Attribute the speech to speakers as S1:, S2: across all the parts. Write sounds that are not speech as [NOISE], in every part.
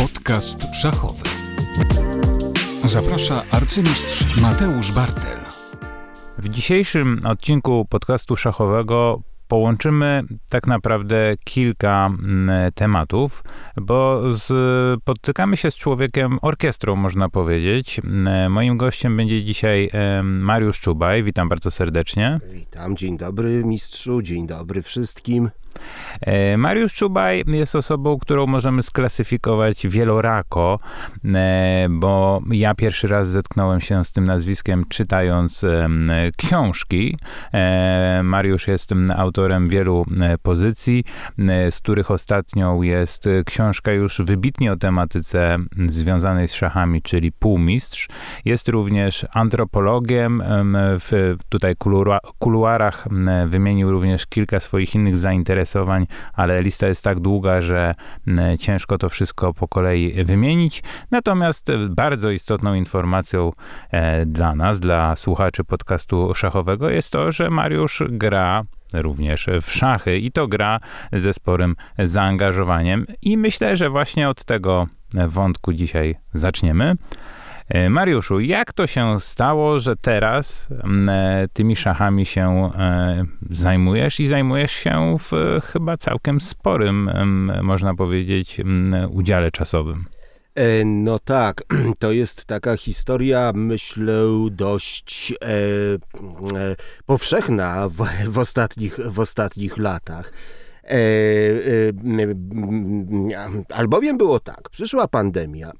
S1: Podcast szachowy. Zaprasza arcymistrz Mateusz Bartel.
S2: W dzisiejszym odcinku podcastu szachowego połączymy tak naprawdę kilka mm, tematów, bo spotykamy się z człowiekiem orkiestrą, można powiedzieć. Mm, moim gościem będzie dzisiaj Mariusz Czubaj. Witam bardzo serdecznie.
S3: Witam, dzień dobry mistrzu, dzień dobry wszystkim.
S2: E, Mariusz Czubaj jest osobą, którą możemy sklasyfikować wielorako, e, bo ja pierwszy raz zetknąłem się z tym nazwiskiem czytając książki. E, Mariusz jest autorem wielu pozycji, z których ostatnią jest książka już wybitnie o tematyce związanej z szachami, czyli Półmistrz. Jest również antropologiem. W tutaj kuluarach wymienił również kilka swoich innych zainteresowań zainteresowań, ale lista jest tak długa, że ciężko to wszystko po kolei wymienić. Natomiast bardzo istotną informacją e, dla nas, dla słuchaczy podcastu szachowego jest to, że Mariusz gra również w szachy i to gra ze sporym zaangażowaniem. I myślę, że właśnie od tego wątku dzisiaj zaczniemy. E, Mariuszu, jak to się stało, że teraz e, tymi szachami się e, zajmujesz i zajmujesz się w chyba całkiem sporym, można powiedzieć, udziale czasowym?
S3: No tak, [CLEARS THROAT] to jest taka historia, myślę, dość e, e, powszechna w, w, ostatnich, w ostatnich latach. E, albowiem było tak, przyszła pandemia.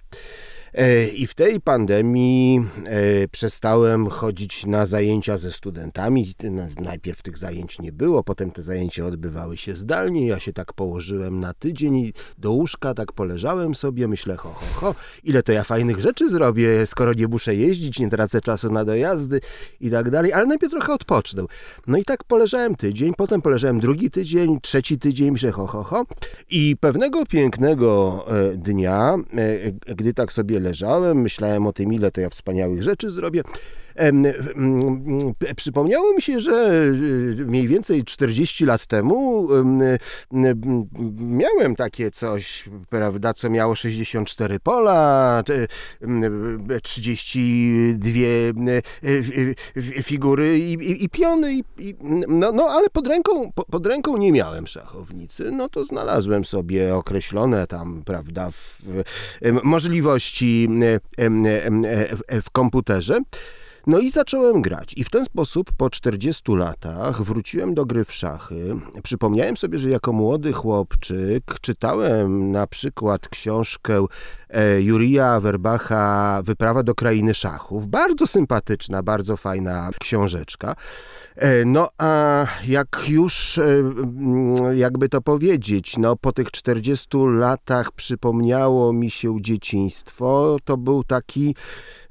S3: E, I w tej pandemii e, przestałem chodzić na zajęcia ze studentami. Najpierw tych zajęć nie było, potem te zajęcia odbywały się zdalnie. Ja się tak położyłem na tydzień do łóżka, tak poleżałem sobie, myślę, ho, ho, ho, ile to ja fajnych rzeczy zrobię, skoro nie muszę jeździć, nie tracę czasu na dojazdy i tak dalej, ale najpierw trochę odpocznę. No i tak poleżałem tydzień, potem poleżałem drugi tydzień, trzeci tydzień, myślę, ho, ho, ho. I pewnego pięknego e, dnia, gdy tak sobie leżałem, myślałem o tym, ile to ja wspaniałych rzeczy zrobię. Przypomniało mi się, że e, mniej więcej 40 lat temu miałem takie coś, prawda, co miało 64 pola, 32 e, figury i, i, i piony, i, no, no ale pod ręką, pod ręką nie miałem szachownicy, no to znalazłem sobie określone tam, prawda, w, możliwości w komputerze. No i zacząłem grać. I w ten sposób po 40 latach wróciłem do gry w szachy. Przypomniałem sobie, że jako młody chłopczyk czytałem na przykład książkę e, Jurija Werbacha Wyprawa do krainy szachów. Bardzo sympatyczna, bardzo fajna książeczka. E, no a jak już, e, mm, jakby to powiedzieć, no po tych 40 latach przypomniało mi się dzieciństwo, to był taki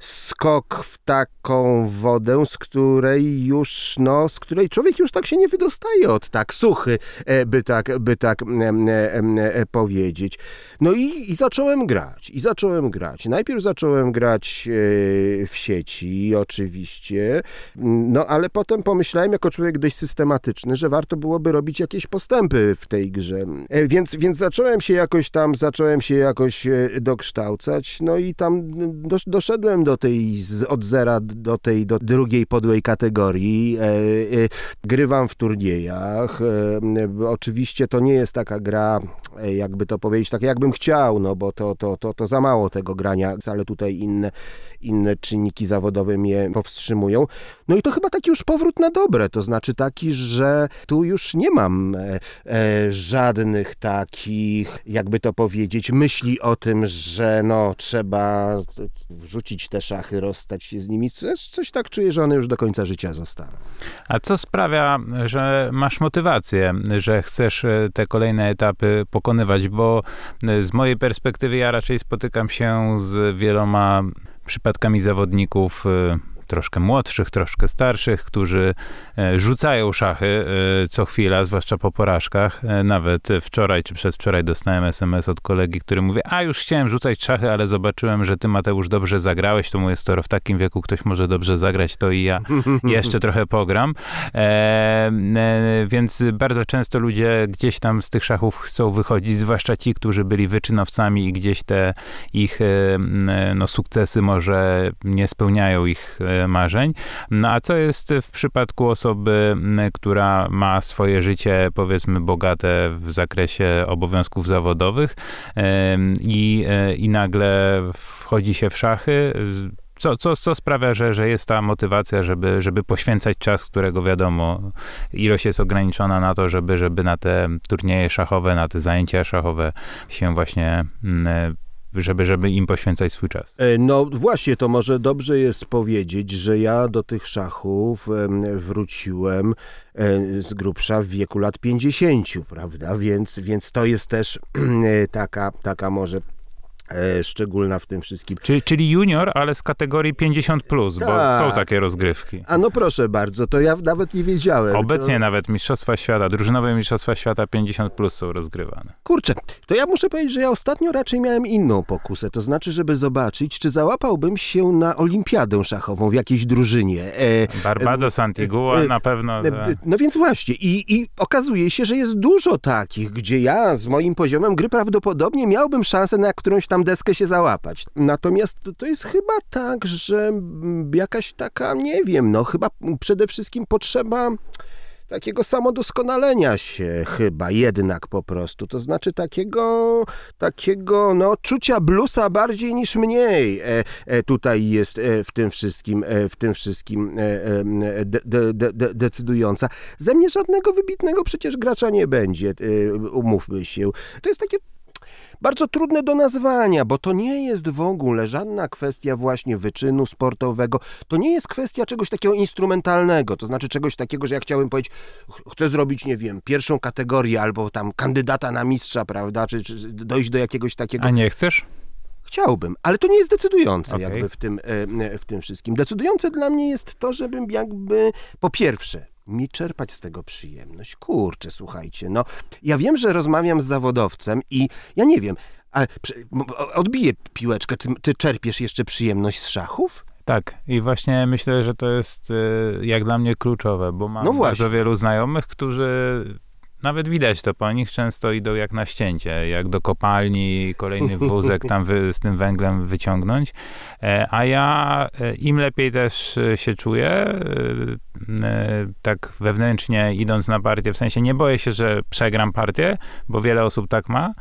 S3: skok w taką wodę, z której już, no, z której człowiek już tak się nie wydostaje od tak suchy, e, by tak, by tak powiedzieć. No i, i zacząłem grać, i zacząłem grać. Najpierw zacząłem grać w sieci, oczywiście, no ale potem pomyślałem, myślałem jako człowiek dość systematyczny, że warto byłoby robić jakieś postępy w tej grze. E, więc, więc zacząłem się jakoś tam, zacząłem się jakoś e, dokształcać, no i tam doszedłem do tej, od zera do tej, do drugiej podłej kategorii. E, grywam w turniejach. Oczywiście to nie jest taka gra, jakby to powiedzieć, tak jakbym chciał, no bo to, to, to, to za mało tego grania, ale tutaj inne, inne czynniki zawodowe mnie powstrzymują. No i to chyba taki już powrót na dobre, to znaczy taki, że tu już nie mam e, e, żadnych takich, jakby to powiedzieć, myśli o tym, że no trzeba wrzucić te szachy, rozstać się z nimi. Coś, coś tak czuję, że one już do końca życia zostaną.
S2: A co sprawia, że masz motywację, że chcesz e, te kolejne etapy pokonywać? Bo e, z mojej perspektywy ja raczej spotykam się z wieloma przypadkami zawodników e, troszkę młodszych, troszkę starszych, którzy e, rzucają szachy e, co chwila, zwłaszcza po porażkach. E, Nawet wczoraj czy przedwczoraj dostałem SMS od kolegi, który mówi, a już chciałem rzucać szachy, ale zobaczyłem, że ty Mateusz dobrze zagrałeś, to mówię, skoro w takim wieku ktoś może dobrze zagrać, to i ja [LAUGHS] jeszcze trochę pogram. E, więc bardzo często ludzie gdzieś tam z tych szachów chcą wychodzić, zwłaszcza ci, którzy byli wyczynowcami i gdzieś te ich no, sukcesy może nie spełniają ich marzeń. No a co jest w przypadku osoby, która ma swoje życie, powiedzmy, bogate w zakresie obowiązków zawodowych i, e, i nagle wchodzi się w szachy? Co, co, co sprawia, że, że jest ta motywacja, żeby, żeby poświęcać czas, którego wiadomo, ilość jest ograniczona na to, żeby, żeby na te turnieje szachowe, na te zajęcia szachowe się właśnie, żeby, żeby im poświęcać swój czas.
S3: E, No właśnie, to może dobrze jest powiedzieć, że ja do tych szachów em, wróciłem e, z grubsza w wieku lat 50, prawda? Więc, więc to jest też [CLEARS THROAT] e, taka, taka może szczególna w tym wszystkim.
S2: Czyli, czyli junior, ale z kategorii 50, plus, bo
S3: Tak.
S2: są takie rozgrywki.
S3: A no proszę bardzo, to ja nawet nie wiedziałem.
S2: Obecnie
S3: to,
S2: nawet Mistrzostwa Świata, drużynowe Mistrzostwa Świata 50 plus są rozgrywane.
S3: Kurczę, to ja muszę powiedzieć, że ja ostatnio raczej miałem inną pokusę. To znaczy, żeby zobaczyć, czy załapałbym się na olimpiadę szachową w jakiejś drużynie. E,
S2: Barbados, Antigua
S3: e,
S2: na pewno.
S3: E, e, No więc właśnie, i, i okazuje się, że jest dużo takich, gdzie ja z moim poziomem gry prawdopodobnie miałbym szansę na którąś tam deskę się załapać. Natomiast to- jest chyba tak, że jakaś taka, nie wiem, no chyba przede wszystkim potrzeba takiego samodoskonalenia się chyba jednak po prostu. To znaczy takiego, takiego no czucia bluesa bardziej niż mniej e, e, tutaj jest e, w tym wszystkim, e, w tym wszystkim e, e, de, de, de, de, decydująca. Ze mnie żadnego wybitnego przecież gracza nie będzie, umówmy się. To jest takie bardzo trudne do nazwania, bo to nie jest w ogóle żadna kwestia właśnie wyczynu sportowego. To nie jest kwestia czegoś takiego instrumentalnego, to znaczy czegoś takiego, że ja chciałbym powiedzieć, ch- chcę zrobić, nie wiem, pierwszą kategorię albo tam kandydata na mistrza, prawda, czy, czy dojść do jakiegoś takiego...
S2: A nie chcesz?
S3: Chciałbym, ale to nie jest decydujące
S2: Okej.
S3: jakby w tym, e, w tym wszystkim. Decydujące dla mnie jest to, żebym jakby po pierwsze mi czerpać z tego przyjemność. Kurczę, słuchajcie, no ja wiem, że rozmawiam z zawodowcem i ja nie wiem, ale odbiję piłeczkę, ty, ty czerpiesz jeszcze przyjemność z szachów?
S2: Tak, i właśnie myślę, że to jest y, jak dla mnie kluczowe, bo mam
S3: No
S2: bardzo wielu znajomych, którzy nawet widać to po nich, często idą jak na ścięcie, jak do kopalni, kolejny [LAUGHS] wózek tam wy, z tym węglem wyciągnąć. E, a ja e, im lepiej też e, się czuję, tak wewnętrznie idąc na partię, w sensie nie boję się, że przegram partię, bo wiele osób tak ma,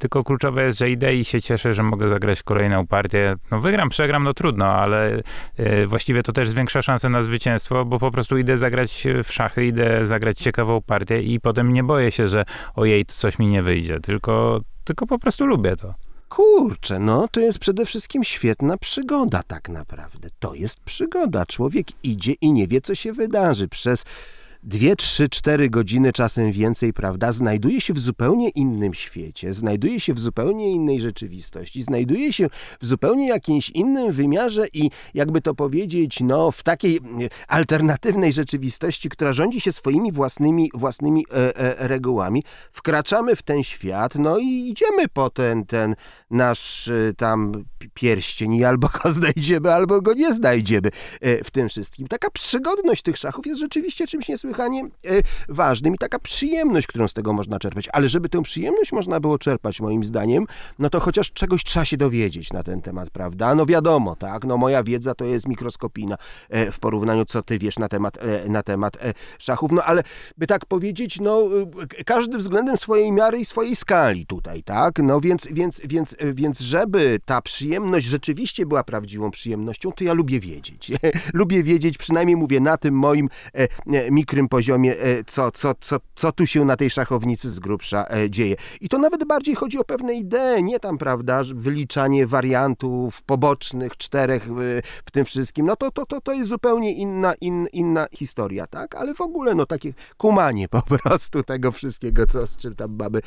S2: Tylko kluczowe jest, że idę i się cieszę, że mogę zagrać kolejną partię. No wygram, przegram, no trudno, ale e, właściwie to też zwiększa szanse na zwycięstwo, bo po prostu idę zagrać w szachy, idę zagrać ciekawą partię i potem nie boję się, że ojej, coś mi nie wyjdzie, tylko, tylko po prostu lubię to.
S3: Kurczę, no to jest przede wszystkim świetna przygoda tak naprawdę. To jest przygoda. Człowiek idzie i nie wie, co się wydarzy. Przez dwie, trzy, cztery godziny, czasem więcej, prawda, znajduje się w zupełnie innym świecie, znajduje się w zupełnie innej rzeczywistości, znajduje się w zupełnie jakimś innym wymiarze i jakby to powiedzieć, no w takiej e, alternatywnej rzeczywistości, która rządzi się swoimi własnymi, własnymi e, e, regułami. Wkraczamy w ten świat, no i idziemy po ten, ten nasz e, tam pi- pierścień i albo go [LAUGHS] znajdziemy, albo go nie znajdziemy e, w tym wszystkim. Taka przygodność tych szachów jest rzeczywiście czymś niesłychanie e, ważnym i taka przyjemność, którą z tego można czerpać. Ale żeby tę przyjemność można było czerpać, moim zdaniem, no to chociaż czegoś trzeba się dowiedzieć na ten temat, prawda? No wiadomo, tak, no moja wiedza to jest mikroskopijna e, w porównaniu, co ty wiesz na temat, e, na temat szachów, no ale by tak powiedzieć, no każdy względem swojej miary i swojej skali tutaj, tak? No więc, więc, więc, więc żeby ta przyjemność rzeczywiście była prawdziwą przyjemnością, to ja lubię wiedzieć. [LAUGHS] lubię wiedzieć, przynajmniej mówię na tym moim e, poziomie, e, co, co, co, co tu się na tej szachownicy z grubsza e, dzieje. I to nawet bardziej chodzi o pewne idee, nie tam, prawda, wyliczanie wariantów pobocznych, czterech e, w tym wszystkim. No to, to, to, to jest zupełnie inna, in, inna historia, tak? Ale w ogóle, no takie kumanie po [LAUGHS] prostu tego wszystkiego, co, z czym tam mamy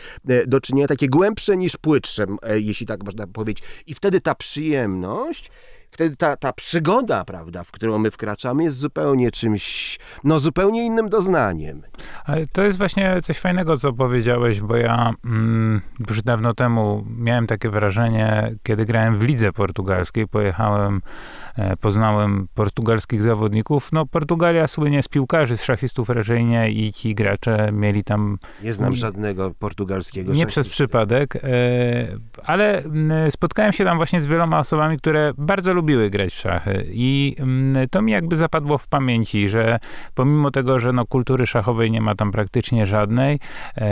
S3: do czynienia, takie głębsze niż płytsze, jeśli tak można powiedzieć. I wtedy ta przyjemność wtedy ta, ta przygoda, prawda, w którą my wkraczamy, jest zupełnie czymś, no zupełnie innym doznaniem.
S2: Ale to jest właśnie coś fajnego, co powiedziałeś, bo ja mm, już dawno temu miałem takie wrażenie, kiedy grałem w lidze portugalskiej, pojechałem, poznałem portugalskich zawodników. No, Portugalia słynie z piłkarzy, z szachistów raczej nie i ci gracze mieli tam...
S3: Nie znam żadnego portugalskiego
S2: Nie przez przypadek, e, ale spotkałem się tam właśnie z wieloma osobami, które bardzo lubiły grać w szachy i to mi jakby zapadło w pamięci, że pomimo tego, że no kultury szachowej nie ma tam praktycznie żadnej, e,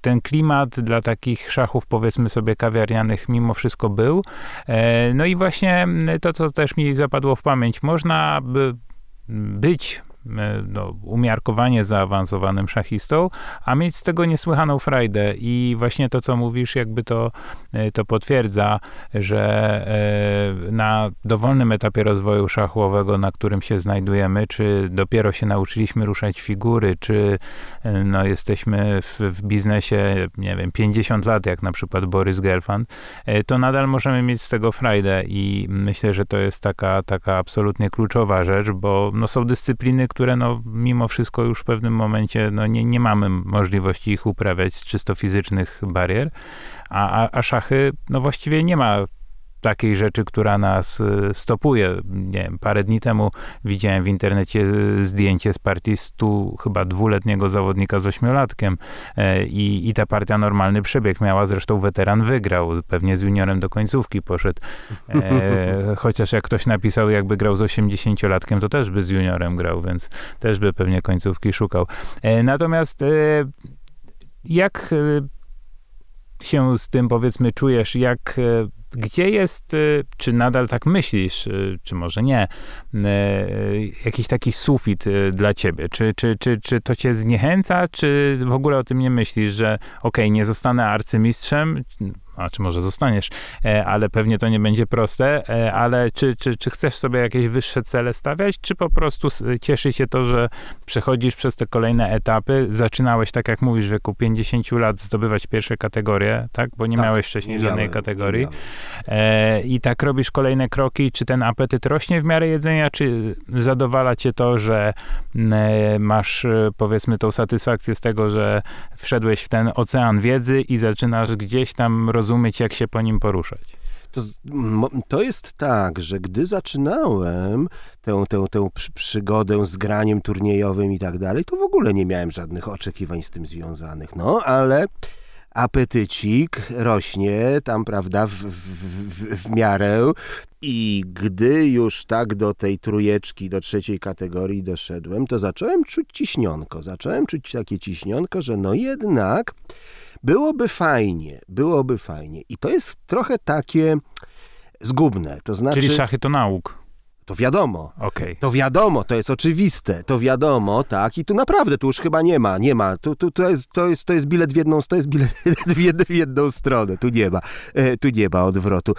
S2: ten klimat dla takich szachów powiedzmy sobie kawiarnianych mimo wszystko był. E, no i właśnie to, co też mi zapadło w pamięć, można by być no, umiarkowanie zaawansowanym szachistą, a mieć z tego niesłychaną frajdę. I właśnie to, co mówisz, jakby to, e, to potwierdza, że e, na dowolnym etapie rozwoju szachowego, na którym się znajdujemy, czy dopiero się nauczyliśmy ruszać figury, czy e, no, jesteśmy w, w biznesie, nie wiem, 50 lat, jak na przykład Borys Gelfand, e, to nadal możemy mieć z tego frajdę i myślę, że to jest taka, taka absolutnie kluczowa rzecz, bo no, są dyscypliny, które no, mimo wszystko już w pewnym momencie no, nie, nie mamy możliwości ich uprawiać z czysto fizycznych barier, a, a, a szachy no, właściwie nie ma takiej rzeczy, która nas y, stopuje. Nie wiem, parę dni temu widziałem w internecie y, zdjęcie z partii stu chyba dwuletniego zawodnika z ośmiolatkiem e, i, i ta partia normalny przebieg miała, zresztą weteran wygrał, pewnie z juniorem do końcówki poszedł. E, [LAUGHS] chociaż jak ktoś napisał, jakby grał z 80-latkiem, to też by z juniorem grał, więc też by pewnie końcówki szukał. E, natomiast e, jak się z tym powiedzmy czujesz, jak gdzie jest, e, czy nadal tak myślisz, e, czy może nie, e, jakiś taki sufit dla ciebie? Czy, czy, czy, czy to cię zniechęca, czy w ogóle o tym nie myślisz, że okej, nie zostanę arcymistrzem, a czy może zostaniesz, e, ale pewnie to nie będzie proste, e, ale czy, czy, czy chcesz sobie jakieś wyższe cele stawiać, czy po prostu cieszy cię to, że przechodzisz przez te kolejne etapy, zaczynałeś, tak jak mówisz, w wieku 50 lat zdobywać pierwsze kategorie, tak? Bo nie
S3: Tak,
S2: miałeś wcześniej
S3: Nie
S2: żadnej
S3: miałem,
S2: kategorii. E, I tak robisz kolejne kroki. Czy ten apetyt rośnie w miarę jedzenia, czy zadowala cię to, że masz powiedzmy tą satysfakcję z tego, że wszedłeś w ten ocean wiedzy i zaczynasz gdzieś tam rozumieć, jak się po nim poruszać?
S3: To, to jest tak, że gdy zaczynałem tę, tę, tę przy- przygodę z graniem turniejowym i tak dalej, to w ogóle nie miałem żadnych oczekiwań z tym związanych. No, ale apetycik rośnie tam, prawda, w, w, w, w miarę i gdy już tak do tej trójeczki, do trzeciej kategorii doszedłem, to zacząłem czuć ciśnionko. Zacząłem czuć takie ciśnionko, że no jednak byłoby fajnie, byłoby fajnie. I to jest trochę takie zgubne. To znaczy,
S2: Czyli szachy to nauk.
S3: To wiadomo.
S2: Okej.
S3: To wiadomo, to jest oczywiste, to wiadomo, tak, i tu naprawdę, tu już chyba nie ma, nie ma, tu, tu, to, jest, to, jest, to jest bilet w jedną, to jest bilet [LAUGHS] w jedną, w jedną stronę, tu nie ma, e, tu nie ma odwrotu.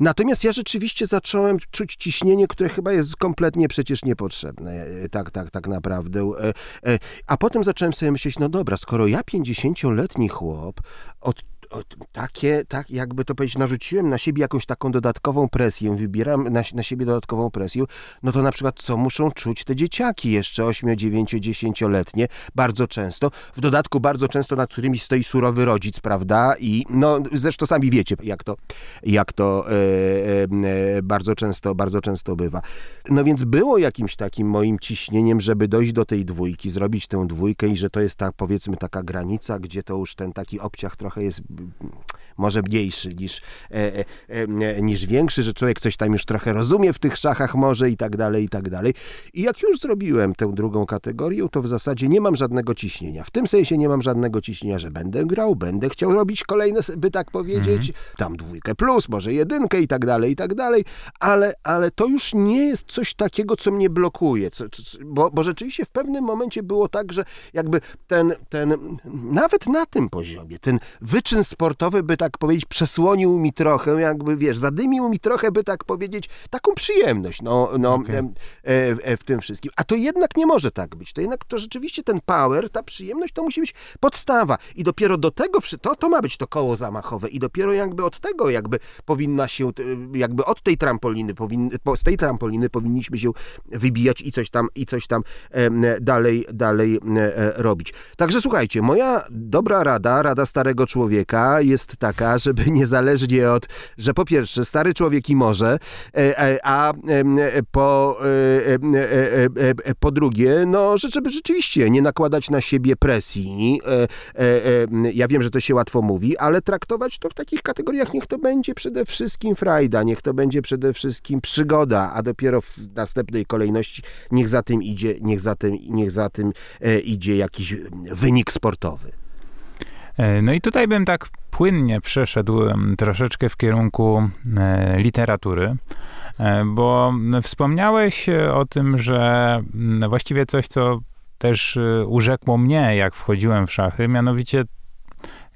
S3: Natomiast ja rzeczywiście zacząłem czuć ciśnienie, które chyba jest kompletnie przecież niepotrzebne, e, tak, tak, tak naprawdę, e, e, a potem zacząłem sobie myśleć, no dobra, skoro ja 50-letni chłop od, takie, tak jakby to powiedzieć, narzuciłem na siebie jakąś taką dodatkową presję, wybieram na, na siebie dodatkową presję, no to na przykład co muszą czuć te dzieciaki jeszcze 8, 9, 10-letnie, bardzo często, w dodatku bardzo często nad którymi stoi surowy rodzic, prawda, i no zresztą sami wiecie, jak to, jak to e, e, bardzo często, bardzo często bywa. No więc było jakimś takim moim ciśnieniem, żeby dojść do tej dwójki, zrobić tę dwójkę i że to jest ta, powiedzmy, taka granica, gdzie to już ten taki obciach trochę jest 嗯。Może mniejszy niż, e, e, e, niż większy, że człowiek coś tam już trochę rozumie w tych szachach może i tak dalej, i tak dalej. I jak już zrobiłem tę drugą kategorię, to w zasadzie nie mam żadnego ciśnienia. W tym sensie nie mam żadnego ciśnienia, że będę grał, będę chciał robić kolejne, by tak powiedzieć, tam dwójkę plus, może jedynkę i tak dalej, i tak dalej, ale, ale to już nie jest coś takiego, co mnie blokuje, co, co, bo, bo rzeczywiście w pewnym momencie było tak, że jakby ten, ten, nawet na tym poziomie, ten wyczyn sportowy, by tak tak powiedzieć, przesłonił mi trochę, jakby, wiesz, zadymił mi trochę, by tak powiedzieć, taką przyjemność, no, no em, e, e, w tym wszystkim. A to jednak nie może tak być. To jednak to rzeczywiście ten power, ta przyjemność, to musi być podstawa. I dopiero do tego, to, to ma być to koło zamachowe i dopiero jakby od tego jakby powinna się, jakby od tej trampoliny, powin, po- z tej trampoliny powinniśmy się wybijać i coś tam, i coś tam dalej, dalej e, robić. Także słuchajcie, moja dobra rada, rada starego człowieka jest taka, żeby [LAUGHS] niezależnie od, że po pierwsze stary człowiek i może, a po, po drugie, no, że żeby rzeczywiście nie nakładać na siebie presji. E, e, Ja wiem, że to się łatwo mówi, ale traktować to w takich kategoriach, niech to będzie przede wszystkim frajda, niech to będzie przede wszystkim przygoda, a dopiero w następnej kolejności niech za tym idzie, niech za tym, niech za tym e, idzie jakiś wynik sportowy.
S2: No i tutaj bym tak płynnie przeszedł troszeczkę w kierunku e, literatury, e, bo wspomniałeś o tym, że właściwie coś, co też e, urzekło mnie, jak wchodziłem w szachy, mianowicie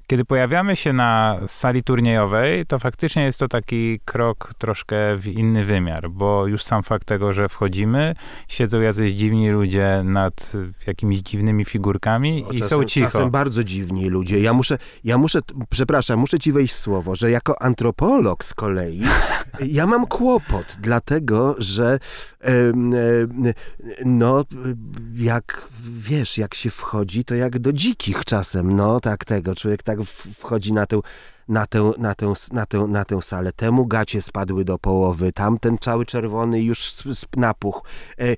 S2: kiedy pojawiamy się na sali turniejowej, to faktycznie jest to taki krok troszkę w inny wymiar, bo już sam fakt tego, że wchodzimy, siedzą jacyś dziwni ludzie nad jakimiś dziwnymi figurkami
S3: No,
S2: i
S3: czasem,
S2: są cicho.
S3: Czasem bardzo dziwni ludzie. Ja muszę, ja muszę, przepraszam, muszę ci wejść w słowo, że jako antropolog z kolei [LAUGHS] ja mam kłopot, dlatego że no, jak wiesz, jak się wchodzi, to jak do dzikich czasem, no tak tego, człowiek tak w- wchodzi na tę na tę, na, tę, na, tę, na tę salę. Temu gacie spadły do połowy, tamten cały czerwony już napuchł. E,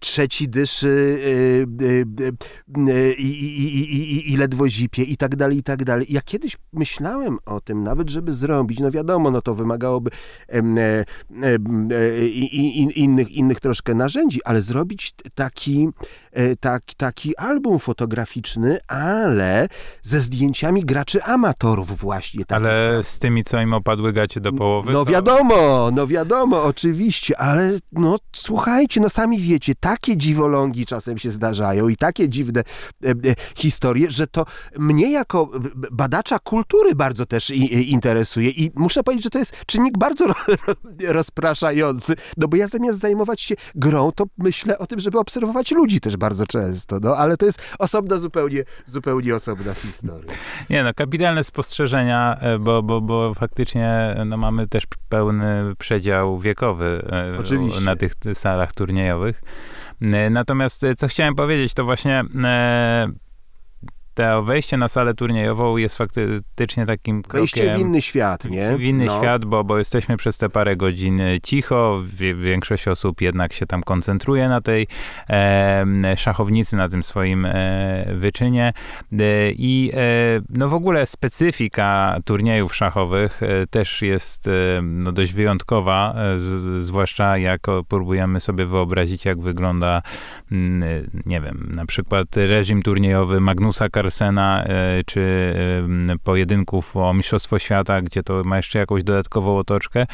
S3: trzeci dyszy i, ledwo zipie i tak dalej, i tak dalej. Ja kiedyś myślałem o tym, nawet żeby zrobić, no wiadomo, no to wymagałoby e, e, innych, innych troszkę narzędzi, ale zrobić taki, e, tak, taki album fotograficzny, ale ze zdjęciami graczy amatorów właśnie. takich,
S2: Ale z tymi, co im opadły gacie do połowy?
S3: no
S2: to...
S3: wiadomo, no wiadomo, oczywiście, ale no słuchajcie, no sami wiecie, takie dziwolągi czasem się zdarzają i takie dziwne e, e, historie, że to mnie jako badacza kultury bardzo też i, i interesuje i muszę powiedzieć, że to jest czynnik bardzo ro, ro, rozpraszający, no bo ja zamiast zajmować się grą, to myślę o tym, żeby obserwować ludzi też bardzo często, no ale to jest osobna zupełnie, zupełnie osobna historia.
S2: Nie no, kapitalne spostrzeżenia, e, bo, bo, bo faktycznie e, no, mamy też pełny przedział wiekowy e,
S3: Oczywiście.
S2: na tych salach turniejowych. Natomiast co chciałem powiedzieć, to właśnie to wejście na salę turniejową jest faktycznie takim
S3: Wejście
S2: krokiem...
S3: w inny świat, nie?
S2: W inny
S3: No.
S2: świat, bo, bo jesteśmy przez te parę godzin cicho. Wie- Większość osób jednak się tam koncentruje na tej e, szachownicy, na tym swoim e, wyczynie. E, I e, no w ogóle specyfika turniejów szachowych e, też jest e, no dość wyjątkowa, e, z, zwłaszcza jak próbujemy sobie wyobrazić, jak wygląda, mm, e, nie wiem, na przykład reżim turniejowy Magnusa Carlsena, e, czy e, pojedynków o Mistrzostwo Świata, gdzie to ma jeszcze jakąś dodatkową otoczkę.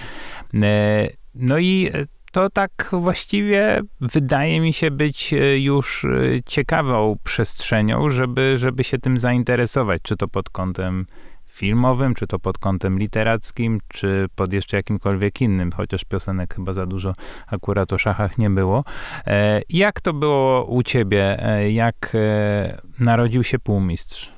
S2: E, No i to tak właściwie wydaje mi się być już ciekawą przestrzenią, żeby, żeby się tym zainteresować, czy to pod kątem filmowym, czy to pod kątem literackim, czy pod jeszcze jakimkolwiek innym, chociaż piosenek chyba za dużo akurat o szachach nie było. E, Jak to było u ciebie? E, Jak e, narodził się półmistrz?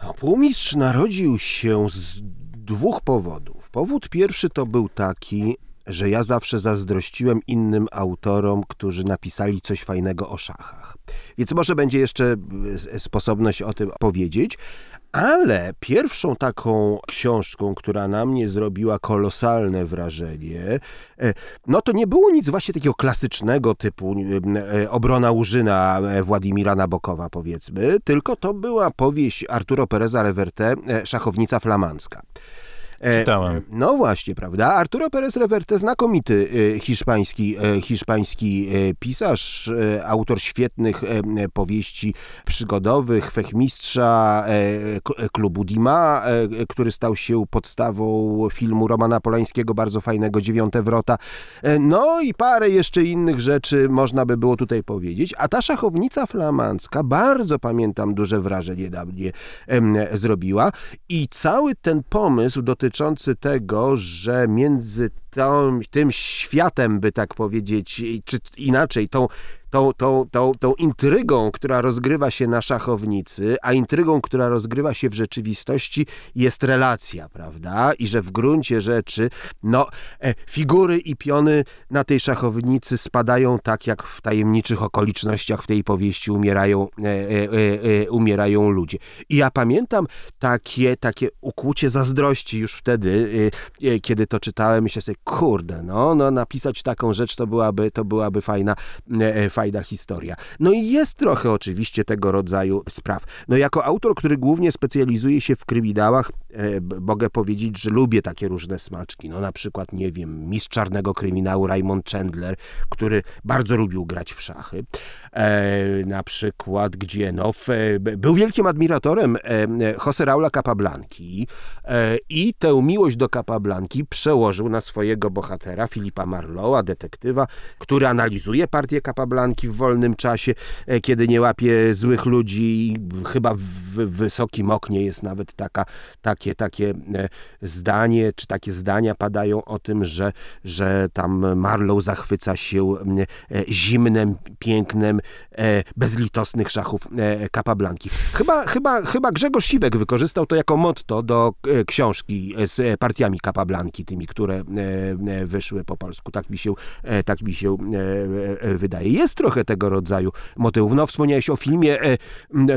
S3: A Półmistrz narodził się z dwóch powodów. Powód pierwszy to był taki, że ja zawsze zazdrościłem innym autorom, którzy napisali coś fajnego o szachach. Więc może będzie jeszcze sposobność o tym powiedzieć. Ale pierwszą taką książką, która na mnie zrobiła kolosalne wrażenie, e, no to nie było nic właśnie takiego klasycznego typu e, e, Obrona Łużyna Władimira Nabokowa, powiedzmy, tylko to była powieść Arturo Pereza Reverte, Szachownica flamandzka. E,
S2: Czytałem.
S3: No właśnie, prawda? Arturo Pérez Reverte, znakomity e, hiszpański, e, hiszpański pisarz, autor świetnych powieści przygodowych, fechmistrza klubu Dima, który stał się podstawą filmu Romana Polańskiego, bardzo fajnego, Dziewiąte Wrota. No i parę jeszcze innych rzeczy można by było tutaj powiedzieć. A ta szachownica flamandzka, bardzo pamiętam, duże wrażenie na mnie zrobiła. I cały ten pomysł dotyczący tego, że między tą, tym światem, by tak powiedzieć, czy inaczej, tą, tą, tą, tą, tą intrygą, która rozgrywa się na szachownicy, a intrygą, która rozgrywa się w rzeczywistości, jest relacja, prawda? I że w gruncie rzeczy, no, e, figury i piony na tej szachownicy spadają tak, jak w tajemniczych okolicznościach w tej powieści umierają, e, e, e, e, umierają ludzie. I ja pamiętam takie, takie ukłucie zazdrości już wtedy, e, e, kiedy to czytałem, myślę sobie, kurde, no, no napisać taką rzecz to byłaby, to byłaby fajna, e, e, fajna historia. No i jest trochę oczywiście tego rodzaju spraw. No jako autor, który głównie specjalizuje się w kryminałach, e, mogę powiedzieć, że lubię takie różne smaczki. No na przykład, nie wiem, mistrz czarnego kryminału Raymond Chandler, który bardzo lubił grać w szachy. E, na przykład, gdzie no, był wielkim admiratorem e, Jose Raula Capablanki e, i tę miłość do Capablanki przełożył na swojego bohatera, Filipa Marlowa, detektywa, który analizuje partię Capablanki w wolnym czasie, kiedy nie łapie złych ludzi. Chyba w wysokim oknie jest nawet taka, takie, takie zdanie, czy takie zdania padają o tym, że, że tam Marlow zachwyca się zimnem, pięknem, bezlitosnych szachów e, Capablanki. Chyba, chyba, chyba Grzegorz Siwek wykorzystał to jako motto do e, książki z e, partiami Capablanki, tymi, które e, e, wyszły po polsku. Tak mi się, e, tak mi się e, e, wydaje. Jest trochę tego rodzaju motywów. No, wspomniałeś o filmie, e,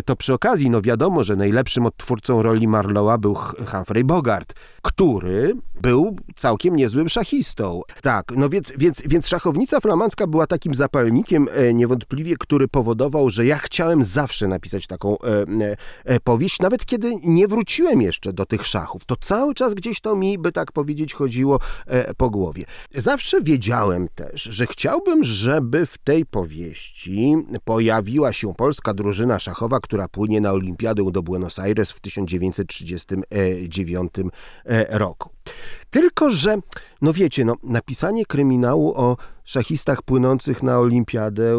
S3: to przy okazji, no wiadomo, że najlepszym odtwórcą roli Marlowa był Humphrey Bogart, który był całkiem niezłym szachistą. Tak, no więc, więc, więc szachownica flamandzka była takim zapalnikiem e, niewątpliwie, który powodował, że ja chciałem zawsze napisać taką e, e, e, powieść, nawet kiedy nie wróciłem jeszcze do tych szachów. To cały czas gdzieś to mi, by tak powiedzieć, chodziło e, po głowie. Zawsze wiedziałem też, że chciałbym, żeby w tej powieści pojawiła się polska drużyna szachowa, która płynie na olimpiadę do Buenos Aires w 1939 e, roku. Tylko, że, no wiecie, no, napisanie kryminału o szachistach płynących na olimpiadę, y,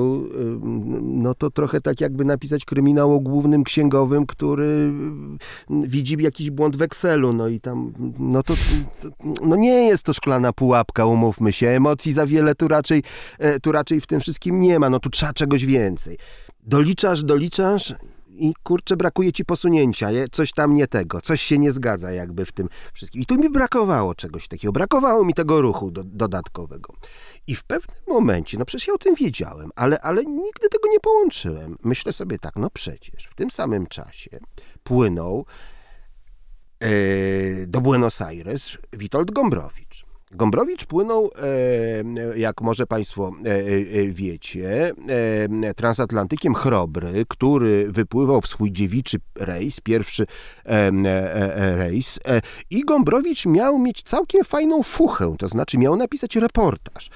S3: no to trochę tak jakby napisać kryminał o głównym księgowym, który y, widzi jakiś błąd w Excelu, no i tam, no to, to no nie jest to szklana pułapka, umówmy się, emocji za wiele tu raczej, e, tu raczej w tym wszystkim nie ma, no tu trzeba czegoś więcej. Doliczasz, doliczasz i kurczę, brakuje ci posunięcia, coś tam nie tego, coś się nie zgadza jakby w tym wszystkim. I tu mi brakowało czegoś takiego, brakowało mi tego ruchu do, dodatkowego. I w pewnym momencie, no przecież ja o tym wiedziałem, ale, ale nigdy tego nie połączyłem. Myślę sobie tak, no przecież w tym samym czasie płynął e, do Buenos Aires Witold Gombrowicz. Gombrowicz płynął, e, jak może Państwo e, e, wiecie, transatlantykiem Chrobry, który wypływał w swój dziewiczy rejs, pierwszy rejs. I Gombrowicz miał mieć całkiem fajną fuchę, to znaczy miał napisać reportaż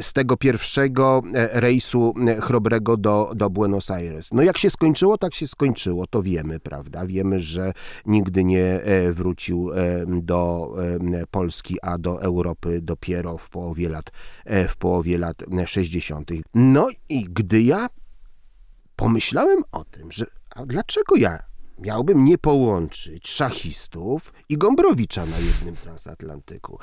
S3: z tego pierwszego rejsu Chrobrego do, do Buenos Aires. No jak się skończyło, tak się skończyło, to wiemy, prawda? Wiemy, że nigdy nie wrócił do Polski, a do Europy dopiero w połowie lat, e, w połowie lat 60. No i gdy ja pomyślałem o tym, że a dlaczego ja miałbym nie połączyć szachistów i Gombrowicza na jednym transatlantyku.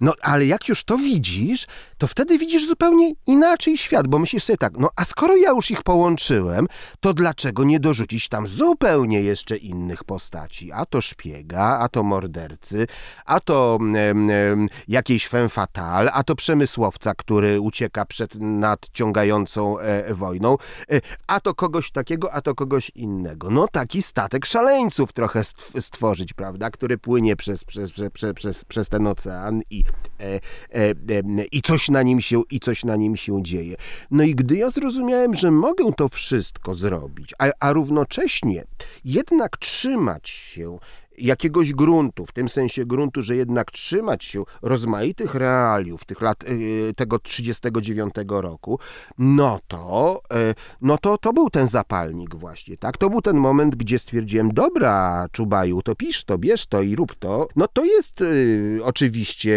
S3: No, ale jak już to widzisz, to wtedy widzisz zupełnie inaczej świat, bo myślisz sobie tak, no a skoro ja już ich połączyłem, to dlaczego nie dorzucić tam zupełnie jeszcze innych postaci? A to szpiega, a to mordercy, a to em, em, jakiejś femme fatale, a to przemysłowca, który ucieka przed nadciągającą e, wojną, e, a to kogoś takiego, a to kogoś innego. No taki statek szaleńców trochę stw- stworzyć, prawda, który płynie przez, przez, przez, przez, przez ten ocean i, e, e, e, i coś na nim się i coś na nim się dzieje. No i gdy ja zrozumiałem, że mogę to wszystko zrobić, a, a równocześnie jednak trzymać się jakiegoś gruntu, w tym sensie gruntu, że jednak trzymać się rozmaitych realiów tych lat, y, tego 39 roku, no to, y, no to, to był ten zapalnik właśnie, tak? To był ten moment, gdzie stwierdziłem, dobra, Czubaju, to pisz to, bierz to i rób to. No to jest y, oczywiście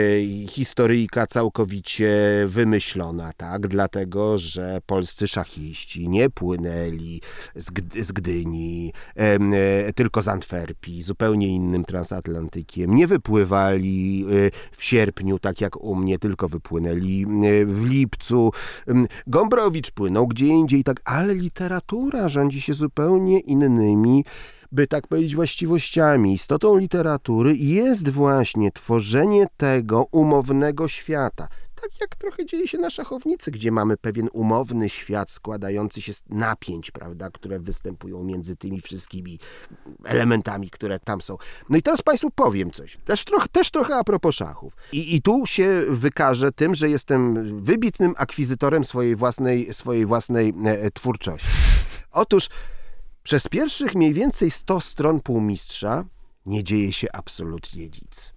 S3: historyjka całkowicie wymyślona, tak? Dlatego, że polscy szachiści nie płynęli z, z Gdyni, e, tylko z Antwerpii, zupełnie innym transatlantykiem. Nie wypływali e, w sierpniu, tak jak u mnie, tylko wypłynęli e, w lipcu. Gombrowicz płynął gdzie indziej, tak, ale literatura rządzi się zupełnie innymi by tak powiedzieć, właściwościami. Istotą literatury jest właśnie tworzenie tego umownego świata. Tak jak trochę dzieje się na szachownicy, gdzie mamy pewien umowny świat składający się z napięć, prawda, które występują między tymi wszystkimi elementami, które tam są. No i teraz Państwu powiem coś, też trochę, też trochę a propos szachów. I, I tu się wykażę tym, że jestem wybitnym akwizytorem swojej własnej, swojej własnej e, twórczości. Otóż przez pierwszych mniej więcej 100 stron półmistrza nie dzieje się absolutnie nic.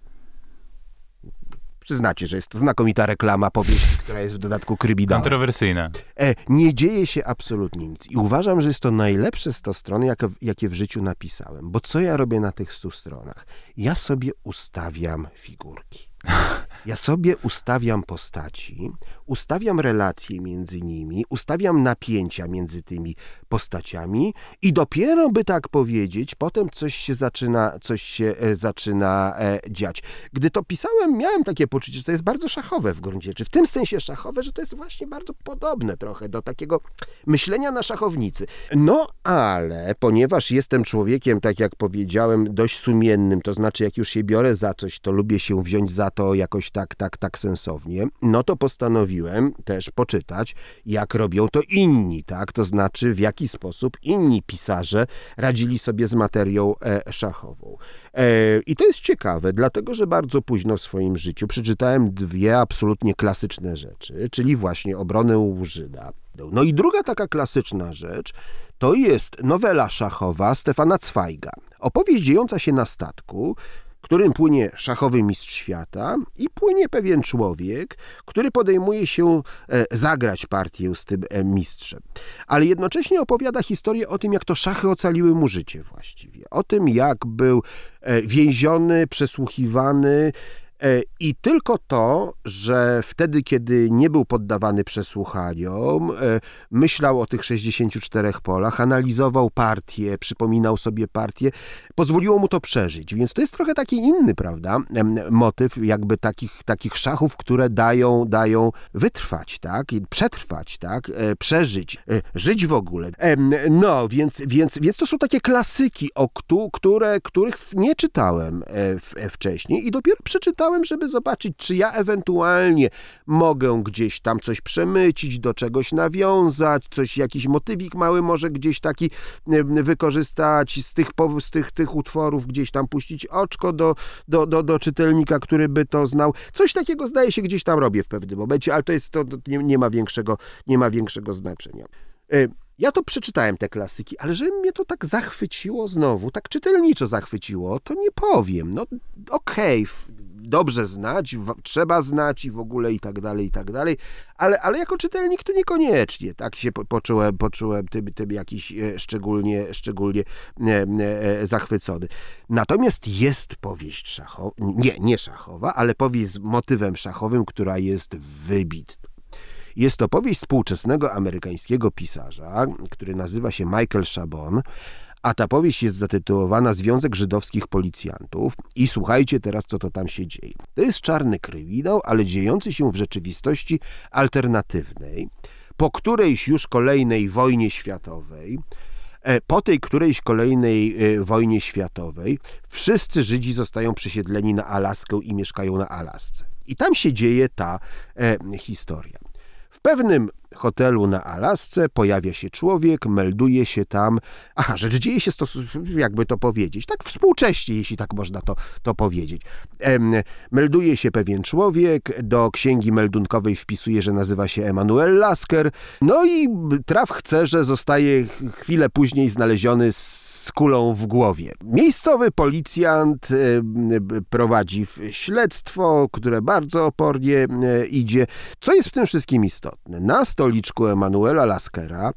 S3: Przyznacie, że jest to znakomita reklama powieści, która jest w dodatku krybidałem.
S2: Kontrowersyjne.
S3: E, nie dzieje się absolutnie nic. I uważam, że jest to najlepsze 100 stron, jakie, jakie w życiu napisałem. Bo co ja robię na tych 100 stronach? Ja sobie ustawiam figurki. [LAUGHS] Ja sobie ustawiam postaci, ustawiam relacje między nimi, ustawiam napięcia między tymi postaciami i dopiero by tak powiedzieć, potem coś się zaczyna, coś się e, zaczyna e, dziać. Gdy to pisałem, miałem takie poczucie, że to jest bardzo szachowe w gruncie rzeczy. W tym sensie szachowe, że to jest właśnie bardzo podobne trochę do takiego myślenia na szachownicy. No ale ponieważ jestem człowiekiem, tak jak powiedziałem, dość sumiennym, to znaczy jak już się biorę za coś, to lubię się wziąć za to jakoś tak, tak, tak sensownie, no to postanowiłem też poczytać, jak robią to inni, tak? To znaczy w jaki sposób inni pisarze radzili sobie z materią e, szachową. E, I to jest ciekawe, dlatego że bardzo późno w swoim życiu przeczytałem dwie absolutnie klasyczne rzeczy, czyli właśnie obronę Łużyna. No i druga taka klasyczna rzecz to jest nowela szachowa Stefana Zweiga. Opowieść dziejąca się na statku, którym płynie szachowy mistrz świata i płynie pewien człowiek, który podejmuje się e, zagrać partię z tym e, mistrzem. Ale jednocześnie opowiada historię o tym, jak to szachy ocaliły mu życie właściwie. O tym, jak był e, więziony, przesłuchiwany, I tylko to, że wtedy, kiedy nie był poddawany przesłuchaniom, e, myślał o tych 64 polach, analizował partię, przypominał sobie partię, pozwoliło mu to przeżyć. Więc to jest trochę taki inny, prawda, motyw jakby takich, takich szachów, które dają, dają wytrwać, tak, przetrwać, tak, e, przeżyć, e, żyć w ogóle. No, więc, więc, więc to są takie klasyki, o któ- które, których nie czytałem e, e, wcześniej i dopiero przeczytałem, żeby zobaczyć, czy ja ewentualnie mogę gdzieś tam coś przemycić, do czegoś nawiązać, coś, jakiś motywik mały może gdzieś taki e, wykorzystać z tych, z tych, tych utworów, gdzieś tam puścić oczko do, do, do, do czytelnika, który by to znał. Coś takiego zdaje się gdzieś tam robię w pewnym momencie, ale to jest to, to nie, nie ma większego, nie ma większego znaczenia. E, Ja to przeczytałem te klasyki, ale że mnie to tak zachwyciło znowu, tak czytelniczo zachwyciło, to nie powiem. No okej, f- dobrze znać, trzeba znać i w ogóle i tak dalej, i tak dalej, ale, ale jako czytelnik to niekoniecznie. Tak się po, poczułem, poczułem tym, tym jakiś e, szczególnie, szczególnie e, e, zachwycony. Natomiast jest powieść szachowa, nie, nie szachowa, ale powieść z motywem szachowym, która jest wybitna. Jest to powieść współczesnego amerykańskiego pisarza, który nazywa się Michael Chabon, a ta powieść jest zatytułowana Związek Żydowskich Policjantów i słuchajcie teraz, co to tam się dzieje. To jest czarny kryminał, ale dziejący się w rzeczywistości alternatywnej, po którejś już kolejnej wojnie światowej, E, Po tej którejś kolejnej e, wojnie światowej wszyscy Żydzi zostają przesiedleni na Alaskę i mieszkają na Alasce. I tam się dzieje ta e, historia. W pewnym hotelu na Alasce pojawia się człowiek, melduje się tam. Aha, rzecz dzieje się, stos- jakby to powiedzieć, tak współcześnie, jeśli tak można to, to powiedzieć. Em, melduje się pewien człowiek, do księgi meldunkowej wpisuje, że nazywa się Emanuel Lasker. No i traf chce, że zostaje chwilę później znaleziony z z kulą w głowie. Miejscowy policjant e, prowadzi śledztwo, które bardzo opornie e, idzie. Co jest w tym wszystkim istotne? Na stoliczku Emanuela Laskera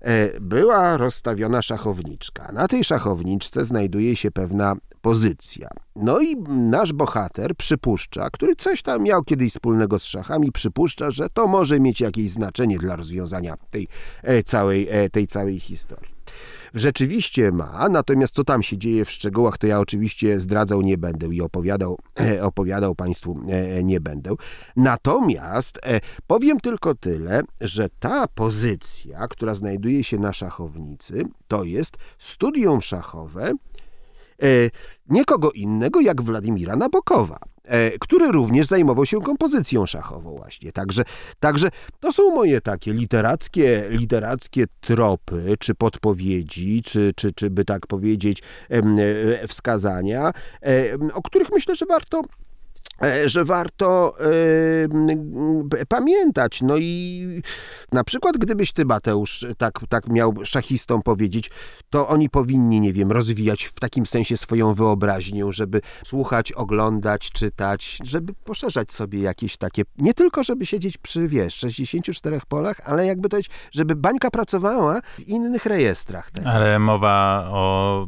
S3: e, była rozstawiona szachowniczka. Na tej szachowniczce znajduje się pewna pozycja. No i nasz bohater przypuszcza, który coś tam miał kiedyś wspólnego z szachami, przypuszcza, że to może mieć jakieś znaczenie dla rozwiązania tej całej, tej całej historii rzeczywiście ma, natomiast co tam się dzieje w szczegółach, to ja oczywiście zdradzał nie będę i opowiadał, [CLEARS THROAT] opowiadał Państwu nie będę. Natomiast powiem tylko tyle, że ta pozycja, która znajduje się na szachownicy, to jest studium szachowe niekogo innego jak Władimira Nabokowa. E, który również zajmował się kompozycją szachową właśnie. Także, także to są moje takie literackie, literackie tropy, czy podpowiedzi, czy, czy, czy by tak powiedzieć e, wskazania, o których myślę, że warto E, że warto y, pamiętać. No i na przykład, gdybyś ty, Mateusz, tak, tak miał szachistom powiedzieć, to oni powinni, nie wiem, rozwijać w takim sensie swoją wyobraźnię, żeby słuchać, oglądać, czytać, żeby poszerzać sobie jakieś takie, nie tylko żeby siedzieć przy, wiesz, 64 polach, ale jakby to powiedzieć, żeby bańka pracowała w innych rejestrach. Tak?
S2: Ale mowa o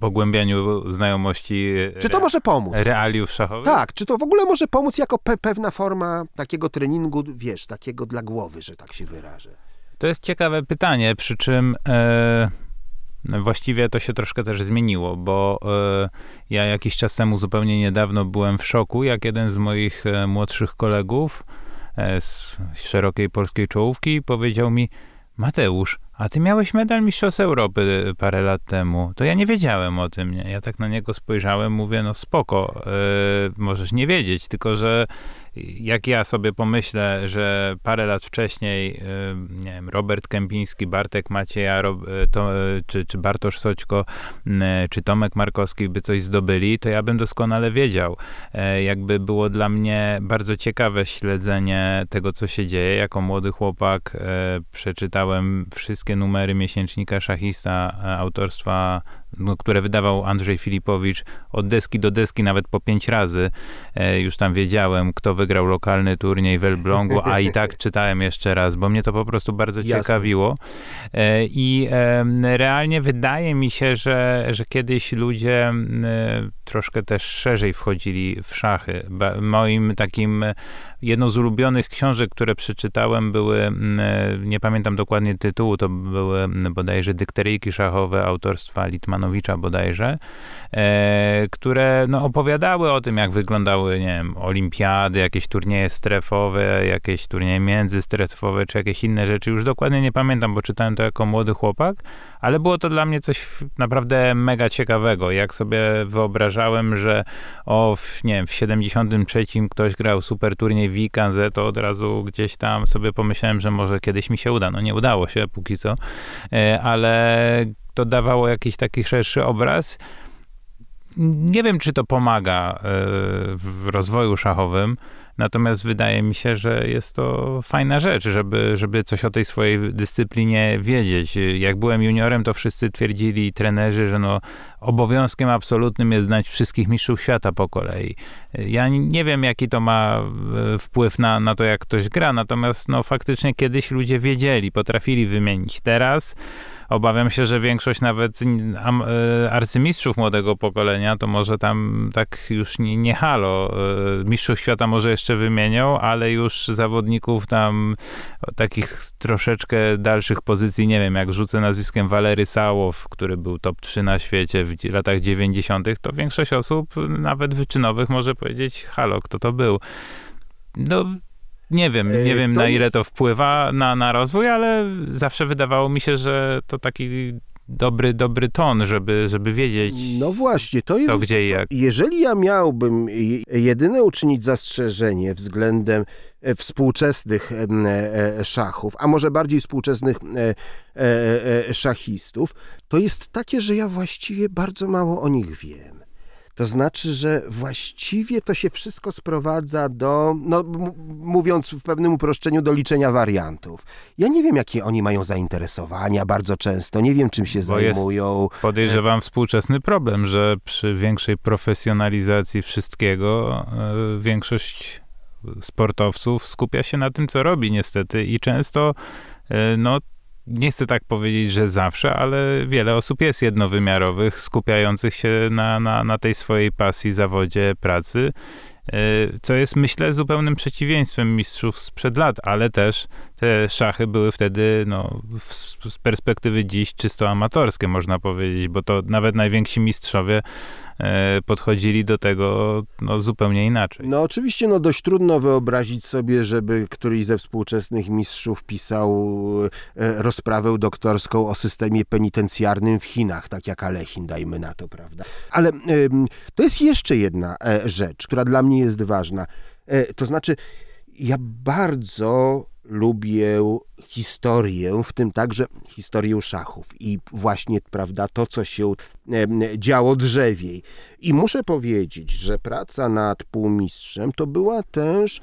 S2: pogłębianiu znajomości.
S3: Czy to może pomóc?
S2: Realiów szachowych?
S3: Tak, czy to w ogóle może pomóc jako pe pewna forma takiego treningu, wiesz, takiego dla głowy, że tak się wyrażę?
S2: To jest ciekawe pytanie, przy czym e, właściwie to się troszkę też zmieniło, bo e, ja jakiś czas temu, zupełnie niedawno byłem w szoku, jak jeden z moich e, młodszych kolegów e, z szerokiej polskiej czołówki powiedział mi, Mateusz, a ty miałeś medal Mistrzostw Europy y, parę lat temu. To ja nie wiedziałem o tym. Nie? Ja tak na niego spojrzałem, mówię, no spoko, yy, możesz nie wiedzieć, tylko że jak ja sobie pomyślę, że parę lat wcześniej, y, nie wiem, Robert Kępiński, Bartek Macieja, y, to, y, czy, czy Bartosz Soćko, czy Tomek Markowski by coś zdobyli, to ja bym doskonale wiedział. E, jakby było dla mnie bardzo ciekawe śledzenie tego, co się dzieje. Jako młody chłopak e, przeczytałem wszystkie numery miesięcznika szachista e, autorstwa no, które wydawał Andrzej Filipowicz od deski do deski nawet po pięć razy. E, już tam wiedziałem, kto wygrał lokalny turniej w Elblągu, a i tak [LAUGHS] czytałem jeszcze raz, bo mnie to po prostu bardzo Jasne. ciekawiło. E, I e, realnie wydaje mi się, że, że kiedyś ludzie e, troszkę też szerzej wchodzili w szachy. Moim takim jedną z ulubionych książek, które przeczytałem, były, nie pamiętam dokładnie tytułu, to były bodajże dykteryjki szachowe autorstwa Litmanowicza bodajże, e, które no, opowiadały o tym, jak wyglądały, nie wiem, olimpiady, jakieś turnieje strefowe, jakieś turnieje międzystrefowe, czy jakieś inne rzeczy. Już dokładnie nie pamiętam, bo czytałem to jako młody chłopak, ale było to dla mnie coś naprawdę mega ciekawego. Jak sobie wyobrażałem, że o, w, nie wiem, w 73 ktoś grał super turniej IKZ, to od razu gdzieś tam sobie pomyślałem, że może kiedyś mi się uda. No nie udało się póki co, e, ale to dawało jakiś taki szerszy obraz. Nie wiem, czy to pomaga e, w rozwoju szachowym, natomiast wydaje mi się, że jest to fajna rzecz, żeby, żeby coś o tej swojej dyscyplinie wiedzieć. Jak byłem juniorem, to wszyscy twierdzili, trenerzy, że no, obowiązkiem absolutnym jest znać wszystkich mistrzów świata po kolei. Ja nie wiem, jaki to ma e, wpływ na, na to, jak ktoś gra, natomiast no, faktycznie kiedyś ludzie wiedzieli, potrafili wymienić. Teraz obawiam się, że większość nawet e, arcymistrzów młodego pokolenia to może tam tak już nie, nie halo. E, mistrzów świata może jeszcze wymienią, ale już zawodników tam takich troszeczkę dalszych pozycji, nie wiem, jak rzucę nazwiskiem Walery Sałow, który był top 3 na świecie w latach 90., to większość osób, nawet wyczynowych, może powiedzieć, halo, kto to był. No, nie wiem, nie wiem na ile to wpływa na, na rozwój, ale zawsze wydawało mi się, że to taki dobry, dobry ton, żeby, żeby wiedzieć.
S3: No właśnie, to jest.
S2: To gdzie i jak.
S3: Jeżeli ja miałbym jedyne uczynić zastrzeżenie względem e, współczesnych e, e, szachów, a może bardziej współczesnych szachistów, to jest takie, że ja właściwie bardzo mało o nich wiem. To znaczy, że właściwie to się wszystko sprowadza do, no mówiąc w pewnym uproszczeniu, do liczenia wariantów. Ja nie wiem, jakie oni mają zainteresowania bardzo często, nie wiem, czym się
S2: Bo jest-
S3: zajmują.
S2: Podejrzewam współczesny problem, że przy większej profesjonalizacji wszystkiego e, większość sportowców skupia się na tym, co robi niestety i często, e, no nie chcę tak powiedzieć, że zawsze, ale wiele osób jest jednowymiarowych, skupiających się na, na, na tej swojej pasji, zawodzie, pracy, e, co jest myślę zupełnym przeciwieństwem mistrzów sprzed lat, ale też te szachy były wtedy no, z perspektywy dziś czysto amatorskie, można powiedzieć, bo to nawet najwięksi mistrzowie podchodzili do tego no, zupełnie inaczej.
S3: No oczywiście no dość trudno wyobrazić sobie, żeby któryś ze współczesnych mistrzów pisał e, rozprawę doktorską o systemie penitencjarnym w Chinach, tak jak Alechin, dajmy na to, prawda? Ale to jest jeszcze jedna e, rzecz, która dla mnie jest ważna. E, to znaczy, ja bardzo lubię historię, w tym także historię szachów i właśnie, prawda, to, co się działo drzewiej. I muszę powiedzieć, że praca nad półmistrzem to była też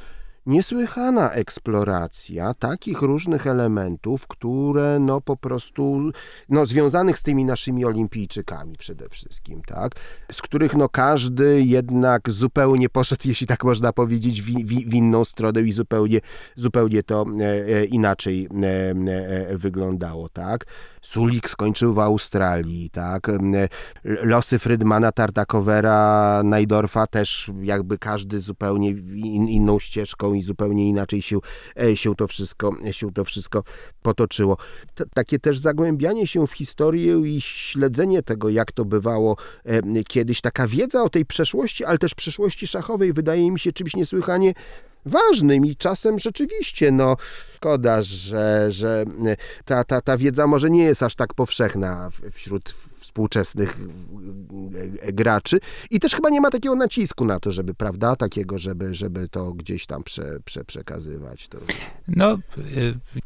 S3: niesłychana eksploracja takich różnych elementów, które no po prostu, no związanych z tymi naszymi olimpijczykami przede wszystkim, tak, z których no każdy jednak zupełnie poszedł, jeśli tak można powiedzieć, w, w, w inną stronę i zupełnie, zupełnie to e, e, inaczej e, e, wyglądało, tak. Sulik skończył w Australii, tak. E, Losy Frydmana, Tartakowera, Najdorfa też jakby każdy zupełnie in, inną ścieżką i zupełnie inaczej się, e, się, to, wszystko, się to wszystko potoczyło. T takie też zagłębianie się w historię i śledzenie tego, jak to bywało e, kiedyś, taka wiedza o tej przeszłości, ale też przeszłości szachowej wydaje mi się czymś niesłychanie ważnym i czasem rzeczywiście, no szkoda, że, że ta, ta, ta wiedza może nie jest aż tak powszechna wśród współczesnych e, graczy i też chyba nie ma takiego nacisku na to, żeby, prawda, takiego, żeby, żeby to gdzieś tam prze, prze, przekazywać. To...
S2: No,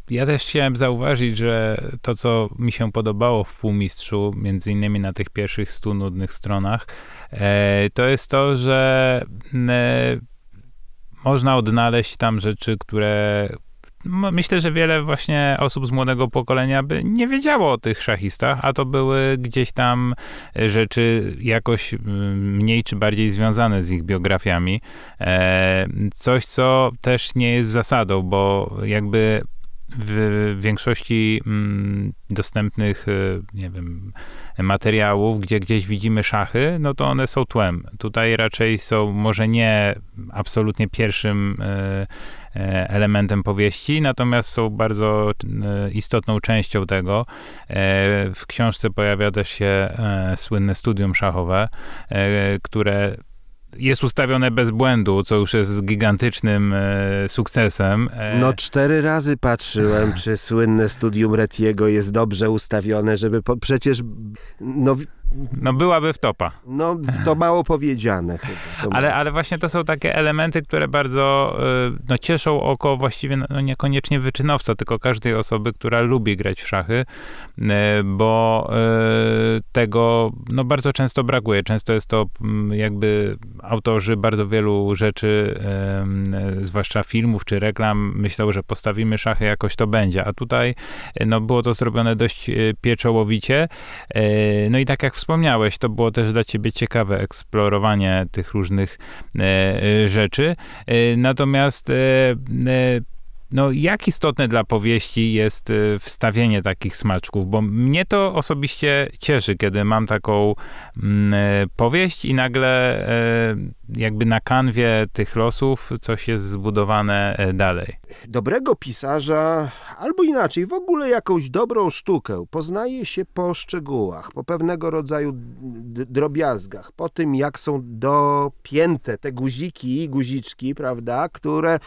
S2: ja też chciałem zauważyć, że to, co mi się podobało w Półmistrzu, między innymi na tych pierwszych stu nudnych stronach, e, to jest to, że e, można odnaleźć tam rzeczy, które m- myślę, że wiele właśnie osób z młodego pokolenia by nie wiedziało o tych szachistach, a to były gdzieś tam rzeczy jakoś mniej czy bardziej związane z ich biografiami. E, Coś, co też nie jest zasadą, bo jakby w większości mm, dostępnych, y, nie wiem, materiałów, gdzie gdzieś widzimy szachy, no to one są tłem. Tutaj raczej są może nie absolutnie pierwszym y, y, elementem powieści, natomiast są bardzo y, istotną częścią tego. E, W książce pojawia też się e, słynne studium szachowe, e, które jest ustawione bez błędu, co już jest gigantycznym e, sukcesem. E,
S3: No cztery razy patrzyłem, czy słynne studium Retiego jest dobrze ustawione, żeby po, przecież no,
S2: no byłaby wtopa.
S3: no to mało powiedziane chyba.
S2: Ale, ale właśnie to są takie elementy, które bardzo y, no, cieszą oko właściwie no, niekoniecznie wyczynowca, tylko każdej osoby, która lubi grać w szachy, y, bo y, tego no, bardzo często brakuje. Często jest to mm, jakby autorzy bardzo wielu rzeczy, zwłaszcza filmów czy reklam, myślą, że postawimy szachy, jakoś to będzie. A tutaj no, było to zrobione dość pieczołowicie. No i tak jak wspomniałeś, to było też dla ciebie ciekawe eksplorowanie tych różnych e, e, rzeczy. E, Natomiast no, jak istotne dla powieści jest e, wstawienie takich smaczków, bo mnie to osobiście cieszy, kiedy mam taką mm, e, powieść i nagle e, jakby na kanwie tych losów coś jest zbudowane dalej.
S3: Dobrego pisarza, albo inaczej, w ogóle jakąś dobrą sztukę poznaje się po szczegółach, po pewnego rodzaju drobiazgach, po tym jak są dopięte te guziki i guziczki, prawda, które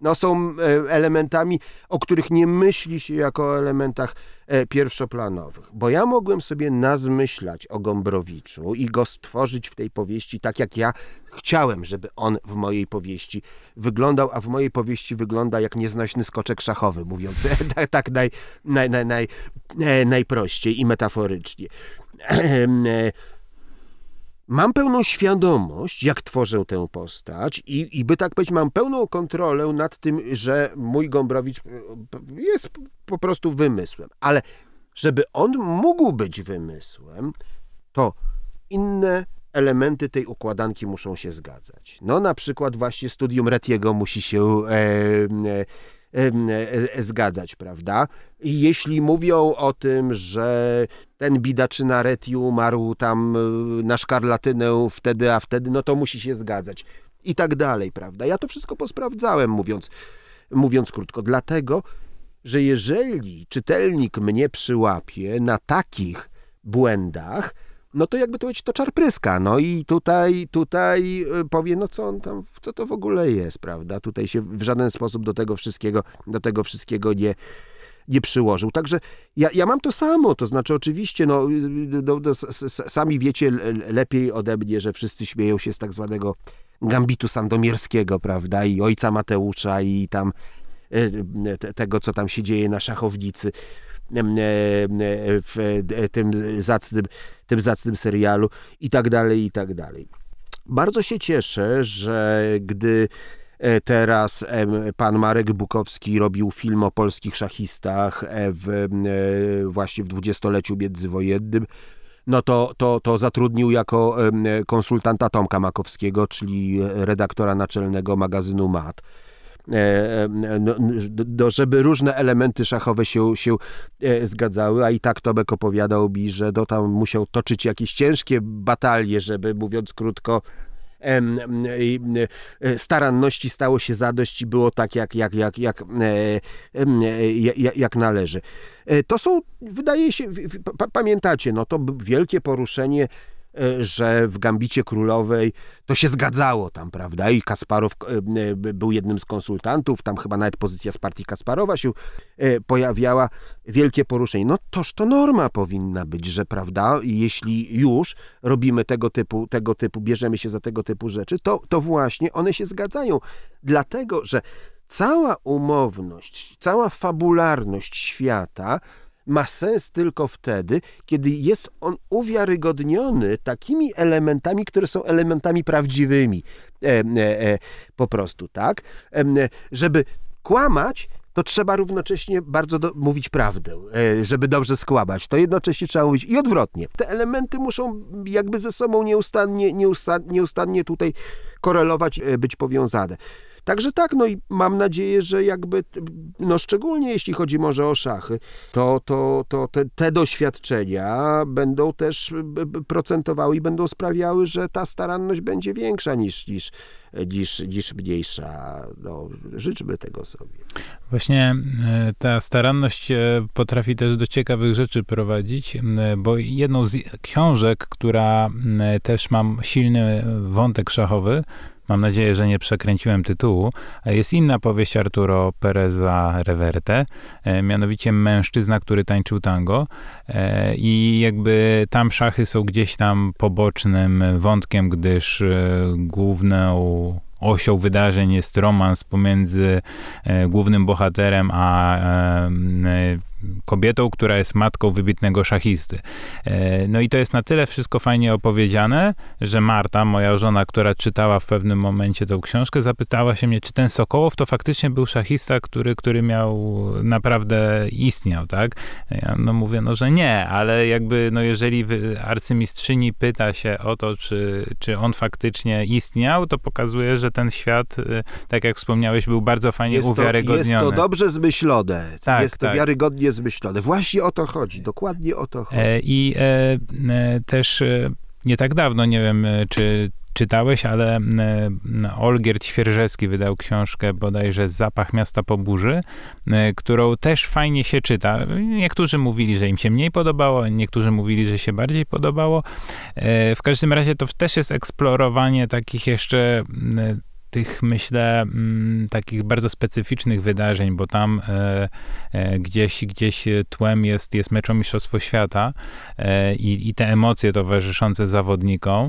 S3: no, są e, elementami, o których nie myśli się jako o elementach e, pierwszoplanowych. Bo ja mogłem sobie nazmyślać o Gombrowiczu i go stworzyć w tej powieści tak, jak ja chciałem, żeby on w mojej powieści wyglądał, a w mojej powieści wygląda jak nieznośny skoczek szachowy, mówiąc [LAUGHS] tak, naj, naj, naj, naj, e, najprościej i metaforycznie. [CLEARS THROAT] mam pełną świadomość, jak tworzę tę postać i, i by tak powiedzieć, mam pełną kontrolę nad tym, że mój Gombrowicz e, jest po prostu wymysłem. Ale żeby on mógł być wymysłem, to inne elementy tej układanki muszą się zgadzać. No na przykład właśnie studium Retiego musi się e, e, zgadzać, prawda? I jeśli mówią o tym, że ten bidaczyna Reti umarł tam e, na szkarlatynę wtedy, a wtedy, no to musi się zgadzać. I tak dalej, prawda? Ja to wszystko posprawdzałem, mówiąc, mówiąc krótko. Dlatego, że jeżeli czytelnik mnie przyłapie na takich błędach, no to jakby to powiedzieć, to czarpryska. No i tutaj, tutaj y, powie, no co on tam, co to w ogóle jest, prawda? Tutaj się w żaden sposób do tego wszystkiego, do tego wszystkiego nie, nie przyłożył. Także ja, ja mam to samo, to znaczy oczywiście, no, do, do, sami wiecie lepiej ode mnie, że wszyscy śmieją się z tak zwanego gambitu sandomierskiego, prawda, i ojca Mateusza i tam y, tego, co tam się dzieje na szachownicy w tym zacnym, tym zacnym serialu i tak dalej, i tak dalej. Bardzo się cieszę, że gdy e, teraz pan Marek Bukowski robił film o polskich szachistach e, w, e, właśnie w dwudziestoleciu międzywojennym, no to, to, to zatrudnił jako konsultanta Tomka Makowskiego, czyli redaktora naczelnego magazynu MAT. E, e, no, no, żeby różne elementy szachowe się, się e, zgadzały, a i tak Tomek opowiadał mi, że do tam musiał toczyć jakieś ciężkie batalie, żeby mówiąc krótko staranności stało się zadość i było tak, jak, jak, jak, jak, jak, należy. To są, wydaje się, pamiętacie, no to wielkie poruszenie że w Gambicie Królowej to się zgadzało tam, prawda? I Kasparow e, e, był jednym z konsultantów, tam chyba nawet pozycja z partii Kasparowa się pojawiała. Wielkie poruszenie. No toż to norma powinna być, że prawda? Jeśli już robimy tego typu, tego typu, bierzemy się za tego typu rzeczy, to, to właśnie one się zgadzają. Dlatego, że cała umowność, cała fabularność świata ma sens tylko wtedy, kiedy jest on uwiarygodniony takimi elementami, które są elementami prawdziwymi. E, e, e, po prostu, tak? E, żeby kłamać, to trzeba równocześnie bardzo do, mówić prawdę, e, żeby dobrze skłamać. To jednocześnie trzeba mówić i odwrotnie. Te elementy muszą jakby ze sobą nieustannie, nieustannie, nieustannie tutaj korelować, e, być powiązane. Także tak, no i mam nadzieję, że jakby, no szczególnie jeśli chodzi może o szachy, to, to, to te, te doświadczenia będą też procentowały i będą sprawiały, że ta staranność będzie większa niż, niż, niż, niż mniejsza. No, życzmy tego sobie.
S2: Właśnie e, ta staranność e, potrafi też do ciekawych rzeczy prowadzić, bo jedną z książek, która też mam silny wątek szachowy, Mam nadzieję, że nie przekręciłem tytułu. Jest inna powieść Arturo Pereza Reverte, e, mianowicie Mężczyzna, który tańczył tango. E, I jakby tam szachy są gdzieś tam pobocznym wątkiem, gdyż e, główną osią wydarzeń jest romans pomiędzy głównym bohaterem a kobietą, która jest matką wybitnego szachisty. E, no i to jest na tyle wszystko fajnie opowiedziane, że Marta, moja żona, która czytała w pewnym momencie tą książkę, zapytała się mnie, czy ten Sokołow to faktycznie był szachista, który, który miał, naprawdę istniał, tak? Ja no mówię, no, że nie, ale jakby, no jeżeli arcymistrzyni pyta się o to, czy, czy on faktycznie istniał, to pokazuje, że ten świat, y, tak jak wspomniałeś, był bardzo fajnie
S3: jest to,
S2: uwiarygodniony.
S3: Jest to dobrze zmyślone. Tak, jest to tak. wiarygodnie niezmyślone. Właśnie o to chodzi, dokładnie o to chodzi. E,
S2: I e, e, też nie tak dawno, nie wiem, czy czytałeś, ale Olgierd Świerżewski wydał książkę bodajże Zapach miasta po burzy, którą też fajnie się czyta. Niektórzy mówili, że im się mniej podobało, niektórzy mówili, że się bardziej podobało. W każdym razie to też jest eksplorowanie takich jeszcze tych, myślę, m, mm, takich bardzo specyficznych wydarzeń, bo tam e, e, gdzieś, gdzieś tłem jest, jest meczą Mistrzostwo Świata e, i, i te emocje towarzyszące zawodnikom,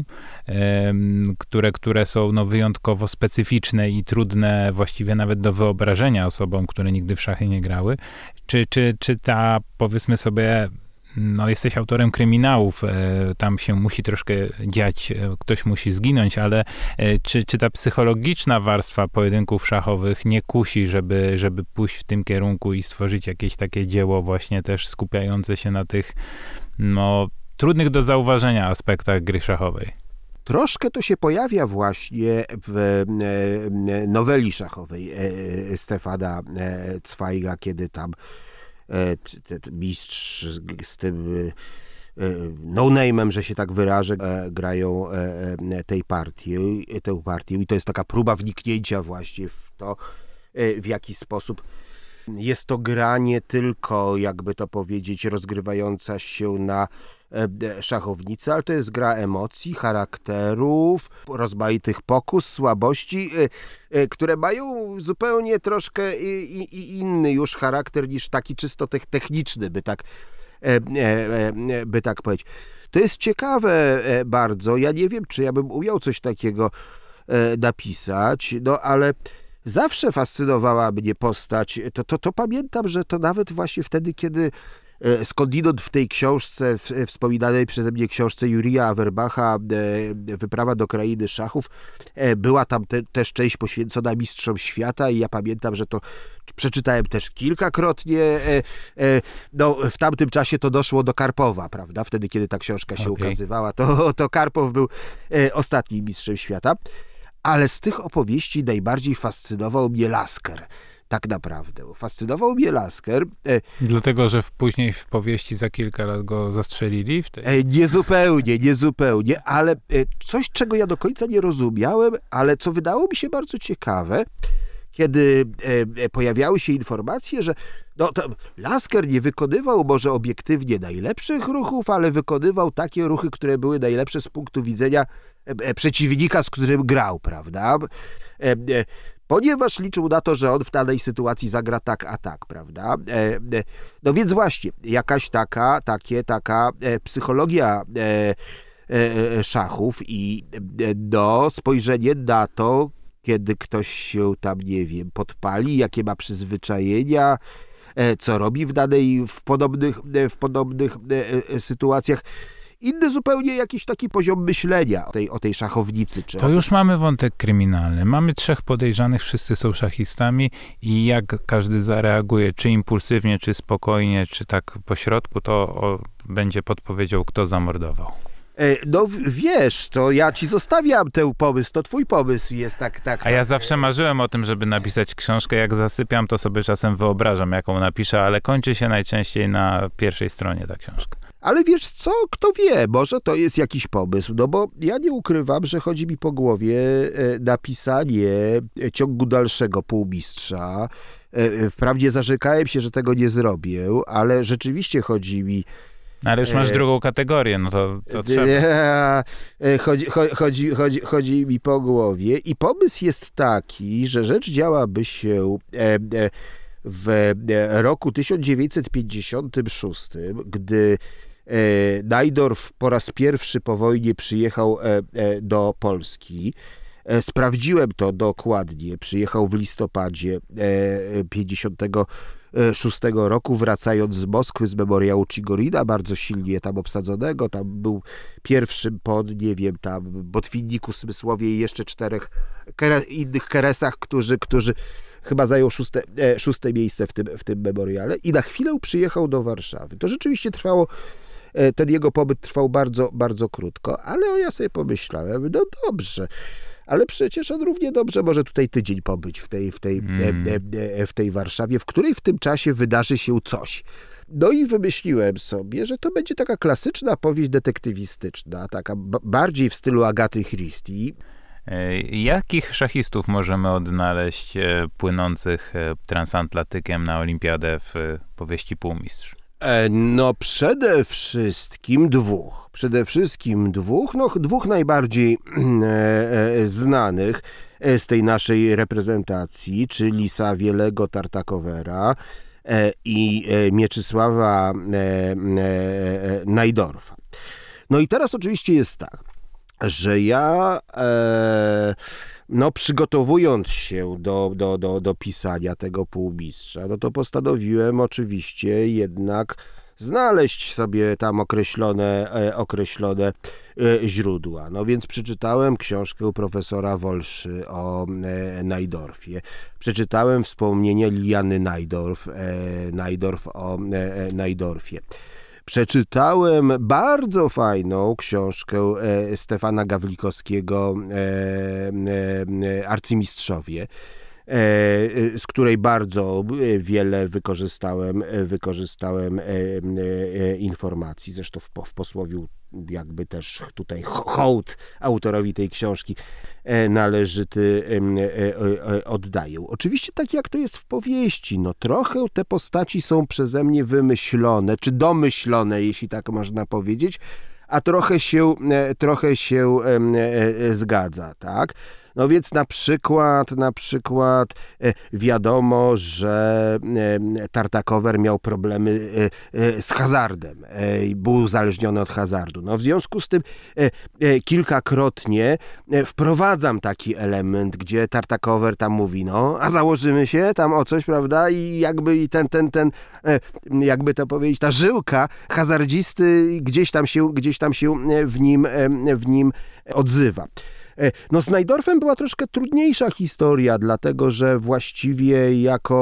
S2: które, które są no, wyjątkowo specyficzne i trudne właściwie nawet do wyobrażenia osobom, które nigdy w szachy nie grały. Czy, czy, czy ta, powiedzmy sobie, no, jesteś autorem kryminałów, e, tam się musi troszkę dziać, e, ktoś musi zginąć, ale e, czy, czy ta psychologiczna warstwa pojedynków szachowych nie kusi, żeby, żeby pójść w tym kierunku i stworzyć jakieś takie dzieło właśnie też skupiające się na tych, no, trudnych do zauważenia aspektach gry szachowej?
S3: Troszkę to się pojawia właśnie w noweli szachowej Stefana Zweiga, kiedy tam mistrz z tym no-name'em, że się tak wyrażę, grają tej partii, tę partię. I to jest taka próba wniknięcia właśnie w to, w jaki sposób jest to gra nie tylko, jakby to powiedzieć, rozgrywająca się na E, szachownicy, ale to jest gra emocji, charakterów, rozmaitych pokus, słabości, e, e, które mają zupełnie troszkę inny już charakter niż taki czysto techniczny, by tak, by tak powiedzieć. To jest ciekawe bardzo. Ja nie wiem, czy ja bym umiał coś takiego napisać, no ale zawsze fascynowała mnie postać. To, to, to pamiętam, że to nawet właśnie wtedy, kiedy E, skądinąd w tej książce, w wspominanej przeze mnie książce Jurija Awerbacha e, Wyprawa do krainy szachów, e, była tam te, też część poświęcona mistrzom świata i ja pamiętam, że to przeczytałem też kilkakrotnie. No, w tamtym czasie to doszło do Karpowa, prawda? Wtedy, kiedy ta książka się okay. ukazywała, to, to Karpow był ostatnim mistrzem świata. Ale z tych opowieści najbardziej fascynował mnie Lasker tak naprawdę. Fascynował mnie Lasker.
S2: E, Dlatego, że w, później w powieści za kilka lat go zastrzelili? W tej...
S3: E, nie zupełnie, nie zupełnie, ale e, coś, czego ja do końca nie rozumiałem, ale co wydało mi się bardzo ciekawe, kiedy pojawiały się informacje, że no, Lasker nie wykonywał może obiektywnie najlepszych ruchów, ale wykonywał takie ruchy, które były najlepsze z punktu widzenia przeciwnika, z którym grał, prawda? Ponieważ liczył na to, że on w danej sytuacji zagra tak, a tak, prawda? E, e, no więc właśnie, jakaś taka, takie, taka e, psychologia szachów i do spojrzenie na to, kiedy ktoś się tam, nie wiem, podpali, jakie ma przyzwyczajenia, co robi w danej, w podobnych, w podobnych sytuacjach inny zupełnie jakiś taki poziom myślenia o tej, o tej szachownicy. Czy
S2: to już mamy wątek kryminalny. Mamy trzech podejrzanych, wszyscy są szachistami i jak każdy zareaguje, czy impulsywnie, czy spokojnie, czy tak po środku, to o, będzie podpowiedział, kto zamordował.
S3: E, no wiesz, to ja ci zostawiam ten pomysł, to twój pomysł jest tak, tak.
S2: A ja
S3: tak.
S2: zawsze marzyłem o tym, żeby napisać książkę. Jak zasypiam, to sobie czasem wyobrażam, jaką napiszę, ale kończy się najczęściej na pierwszej stronie ta książka.
S3: Ale wiesz co, kto wie, może to jest jakiś pomysł, no bo ja nie ukrywam, że chodzi mi po głowie e, napisanie ciągu dalszego półmistrza. E, wprawdzie zarzekałem się, że tego nie zrobię, ale rzeczywiście chodzi mi
S2: no ale już masz e, drugą kategorię, no to, to trzeba.
S3: Chodzi, chodzi, chodzi, chodzi mi po głowie i pomysł jest taki, że rzecz działaby się w roku 1956, gdy E, Najdorf po raz pierwszy po wojnie przyjechał e, e, do Polski. Sprawdziłem to dokładnie. Przyjechał w listopadzie 56 roku, wracając z Moskwy, z memoriału Chigorina, bardzo silnie tam obsadzonego. Tam był pierwszym po, nie wiem, tam Botwinniku, Smysłowie i jeszcze czterech innych keresach, którzy, którzy chyba zajął szóste, szóste miejsce w tym, w tym memoriale. I na chwilę przyjechał do Warszawy. To rzeczywiście trwało E, ten jego pobyt trwał bardzo, bardzo krótko, ale ja sobie pomyślałem, no dobrze, ale przecież on równie dobrze może tutaj tydzień pobyć w tej, w tej, mm. w tej Warszawie, w której w tym czasie wydarzy się coś. No i wymyśliłem sobie, że to będzie taka klasyczna powieść detektywistyczna, taka bardziej w stylu Agaty Christie.
S2: Jakich szachistów możemy odnaleźć płynących transatlantykiem na olimpiadę w powieści Półmistrz?
S3: E, no przede wszystkim dwóch. Przede wszystkim dwóch, no dwóch najbardziej [CLEARS THROAT] e, e, znanych z tej naszej reprezentacji, czyli Sawielego Tartakowera i Mieczysława Najdorfa. No i teraz oczywiście jest tak, że ja no przygotowując się do, do, do, do pisania tego półmistrza, no to postanowiłem oczywiście jednak znaleźć sobie tam określone, e, określone e, źródła. No więc przeczytałem książkę profesora Wolszy o e, Najdorfie. Przeczytałem wspomnienie Liliany Najdorf, Najdorf o Najdorfie. Przeczytałem bardzo fajną książkę Stefana Gawlikowskiego Arcymistrzowie z której bardzo wiele wykorzystałem, wykorzystałem informacji. Zresztą w, w posłowiu jakby też tutaj hołd autorowi tej książki e, należyty e, e, oddaję. Oczywiście tak jak to jest w powieści, no trochę te postaci są przeze mnie wymyślone, czy domyślone, jeśli tak można powiedzieć, a trochę się, trochę się zgadza, tak? No więc na przykład, na przykład e, wiadomo, że e, Tartakower miał problemy e, z hazardem. Był uzależniony od hazardu. No w związku z tym kilkakrotnie wprowadzam taki element, gdzie Tartakower tam mówi, no a założymy się tam o coś, prawda? I jakby i ten, ten, ten, jakby to powiedzieć, ta żyłka hazardzisty gdzieś tam się, gdzieś tam się w nim, w nim odzywa. E, no z Najdorfem była troszkę trudniejsza historia, dlatego że właściwie jako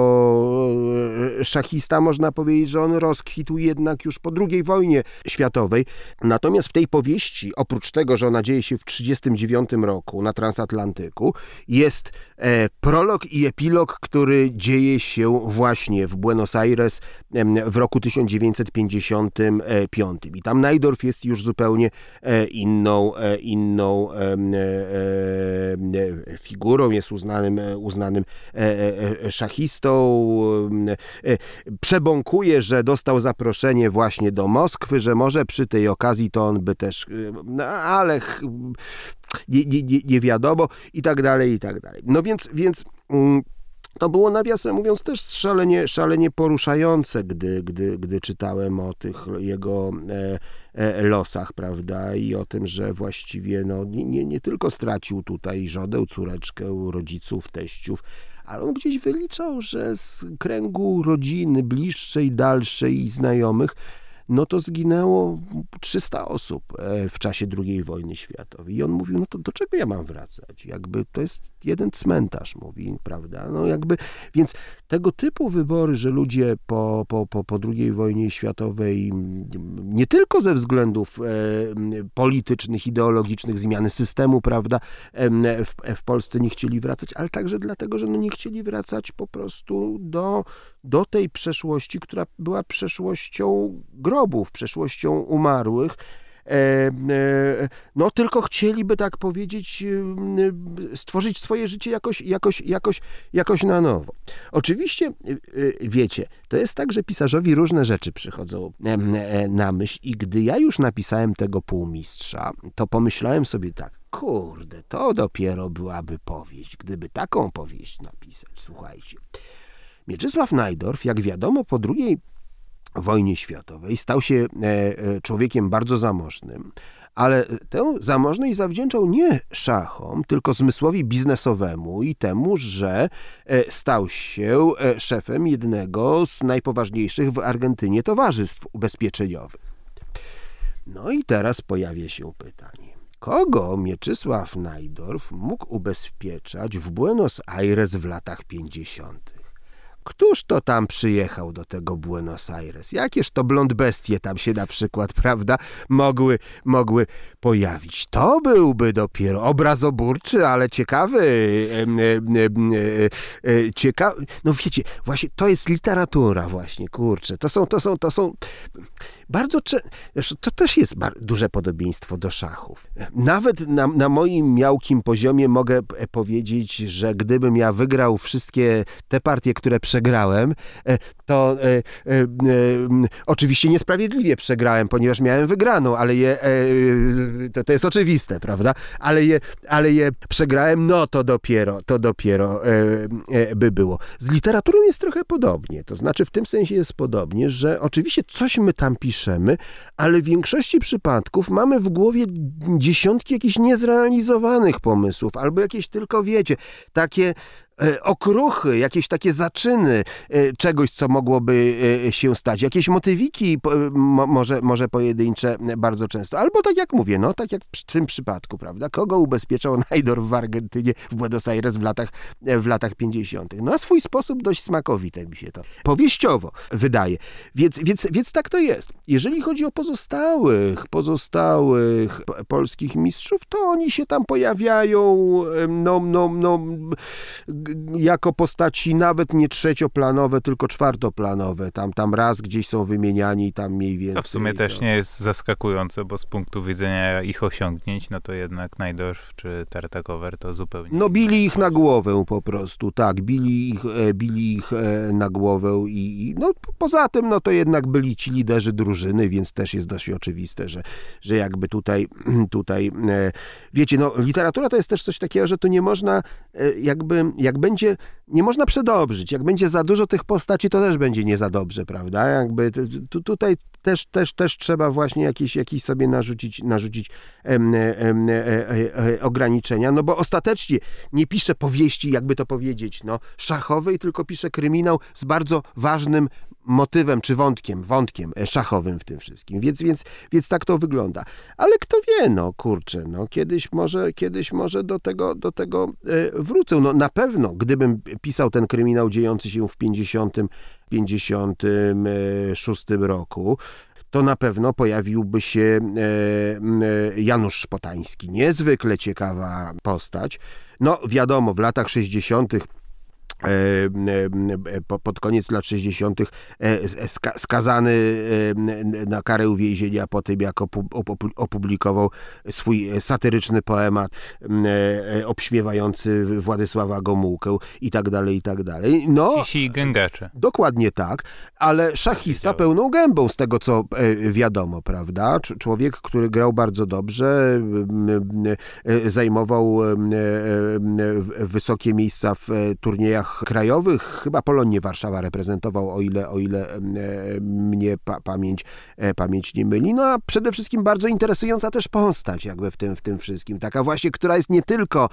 S3: e, szachista można powiedzieć, że on rozkwitł jednak już po II wojnie światowej. Natomiast w tej powieści, oprócz tego, że ona dzieje się w 1939 roku na transatlantyku, jest e, prolog i epilog, który dzieje się właśnie w Buenos Aires w roku 1955. I tam Najdorf jest już zupełnie inną, inną E, e, figurą, jest uznanym, uznanym e, szachistą. Przebąkuje, że dostał zaproszenie właśnie do Moskwy, że może przy tej okazji to on by też, no, ale nie, nie, nie wiadomo i tak dalej, i tak dalej. No więc, więc mm, to było nawiasem mówiąc też szalenie, szalenie poruszające, gdy, gdy, gdy czytałem o tych jego e, e, losach, prawda, i o tym, że właściwie no, nie, nie, nie tylko stracił tutaj żodę, córeczkę, rodziców, teściów, ale on gdzieś wyliczał, że z kręgu rodziny bliższej, dalszej i znajomych no to zginęło 300 osób e, w czasie II wojny światowej. I on mówił, no to do czego ja mam wracać? Jakby to jest jeden cmentarz, mówi, prawda? No jakby, więc tego typu wybory, że ludzie po, po, po, po II wojnie światowej nie tylko ze względów e, politycznych, ideologicznych, zmiany systemu, prawda, w, w Polsce nie chcieli wracać, ale także dlatego, że no nie chcieli wracać po prostu do, do tej przeszłości, która była przeszłością grobów, przeszłością umarłych. E, e, no tylko chcieliby, tak powiedzieć, e, stworzyć swoje życie jakoś, jakoś, jakoś, jakoś na nowo. Oczywiście, wiecie, to jest tak, że pisarzowi różne rzeczy przychodzą na myśl i gdy ja już napisałem tego półmistrza, to pomyślałem sobie tak, kurde, to dopiero byłaby powieść, gdyby taką powieść napisać, słuchajcie. Mieczysław Najdorf, jak wiadomo, po drugiej wojnie światowej stał się e, e, człowiekiem bardzo zamożnym, ale tę zamożność zawdzięczał nie szachom, tylko zmysłowi biznesowemu i temu, że e, stał się szefem jednego z najpoważniejszych w Argentynie towarzystw ubezpieczeniowych. No i teraz pojawia się pytanie. Kogo Mieczysław Najdorf mógł ubezpieczać w Buenos Aires w latach 50.? Któż to tam przyjechał do tego Buenos Aires? Jakież to blond bestie tam się na przykład, prawda, mogły, mogły pojawić? To byłby dopiero obrazoburczy, ale ciekawy, e, e, ciekawy, no wiecie, właśnie to jest literatura właśnie, kurczę, to są, to są, to są, bardzo to też jest duże podobieństwo do szachów. Nawet na, na moim miałkim poziomie mogę powiedzieć, że gdybym ja wygrał wszystkie te partie, które przegrałem, e, to e, e, oczywiście niesprawiedliwie przegrałem, ponieważ miałem wygraną, ale je, to, to jest oczywiste, prawda? Ale je, ale je przegrałem, no to dopiero, to dopiero by było. Z literaturą jest trochę podobnie, to znaczy w tym sensie jest podobnie, że oczywiście coś my tam piszemy, ale w większości przypadków mamy w głowie dziesiątki jakichś niezrealizowanych pomysłów, albo jakieś tylko, wiecie, takie e, okruchy, jakieś takie zaczyny e, czegoś, co mogłoby e, się stać. Jakieś motywiki, może, może pojedyncze e, bardzo często. Albo tak jak mówię, no tak jak w tym przypadku, prawda? Kogo ubezpieczał [LAUGHS] Najdor w Argentynie, w Buenos Aires w latach, e, w latach 50. No na swój sposób dość smakowite mi się to powieściowo wydaje. Więc, więc, więc tak to jest. Jeżeli chodzi o pozostałych, pozostałych polskich mistrzów, to oni się tam pojawiają no, no, no, jako postaci nawet nie trzecioplanowe, tylko czwartoplanowe. Tam, tam raz gdzieś są wymieniani, tam mniej więcej.
S2: Co w sumie też
S3: to-
S2: nie jest zaskakujące, bo z punktu widzenia ich osiągnięć, no to jednak Najdorf czy Tartakower to zupełnie...
S3: No bili ich na głowę po prostu, tak, bili ich, e, bili ich e, na głowę i, i no po- poza tym, no to jednak byli ci liderzy drużyny, więc też jest dość oczywiste, że, że jakby tutaj, [CLEARS THROAT] tutaj, e, wiecie, no literatura to jest też coś takiego, że tu nie można e, jakby, jak będzie, nie można przedobrzyć, jak będzie za dużo tych postaci, to też będzie nie za dobrze, prawda, jakby tu, tu, tutaj też, też, też trzeba właśnie jakieś, jakieś sobie narzucić, narzucić em, em, e, e, e, ograniczenia, no bo ostatecznie nie pisze powieści, jakby to powiedzieć, no, szachowej, tylko pisze kryminał z bardzo ważnym motywem czy wątkiem, wątkiem e, szachowym w tym wszystkim. Więc, więc, więc tak to wygląda. Ale kto wie, no kurczę, no kiedyś może, kiedyś może do tego, do tego e, wrócę. No na pewno, gdybym pisał ten kryminał dziejący się w 50, 56 roku, to na pewno pojawiłby się e, e, Janusz Szpotański. Niezwykle ciekawa postać. No wiadomo, w latach 60. e, e, po- pod koniec lat 60. e, ska, skazany na karę uwięzienia po tym, jak opu- opu- opublikował swój satyryczny poemat obśmiewający Władysława Gomułkę i tak dalej, i tak dalej. No,
S2: Cisi i gęgacze.
S3: Dokładnie tak, ale szachista pełną gębą z tego, co wiadomo, prawda? Cz- Człowiek, który grał bardzo dobrze, zajmował wysokie miejsca w e, krajowych, chyba Polonię Warszawa reprezentował, o ile, o ile e, mnie pa, pamięć, e, pamięć nie myli. No a przede wszystkim bardzo interesująca też postać jakby w tym, w tym wszystkim. Taka właśnie, która jest nie tylko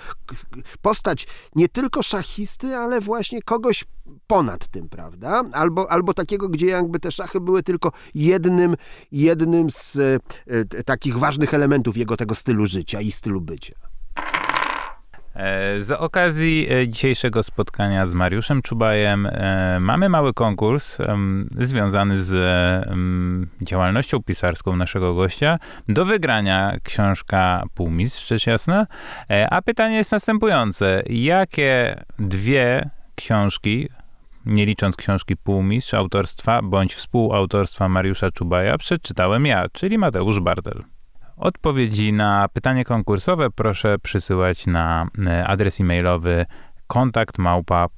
S3: postać nie tylko szachisty, ale właśnie kogoś ponad tym, prawda? Albo, albo takiego, gdzie jakby te szachy były tylko jednym, jednym z e, e, takich ważnych elementów jego tego stylu życia i stylu bycia.
S2: E, Z okazji e, dzisiejszego spotkania z Mariuszem Czubajem e, mamy mały konkurs związany z działalnością pisarską naszego gościa. Do wygrania książka Półmistrz, rzecz jasna. A pytanie jest następujące. Jakie dwie książki, nie licząc książki Półmistrz, autorstwa bądź współautorstwa Mariusza Czubaja, przeczytałem ja, czyli Mateusz Bartel? Odpowiedzi na pytanie konkursowe proszę przysyłać na e, adres e-mailowy kontakt małpa.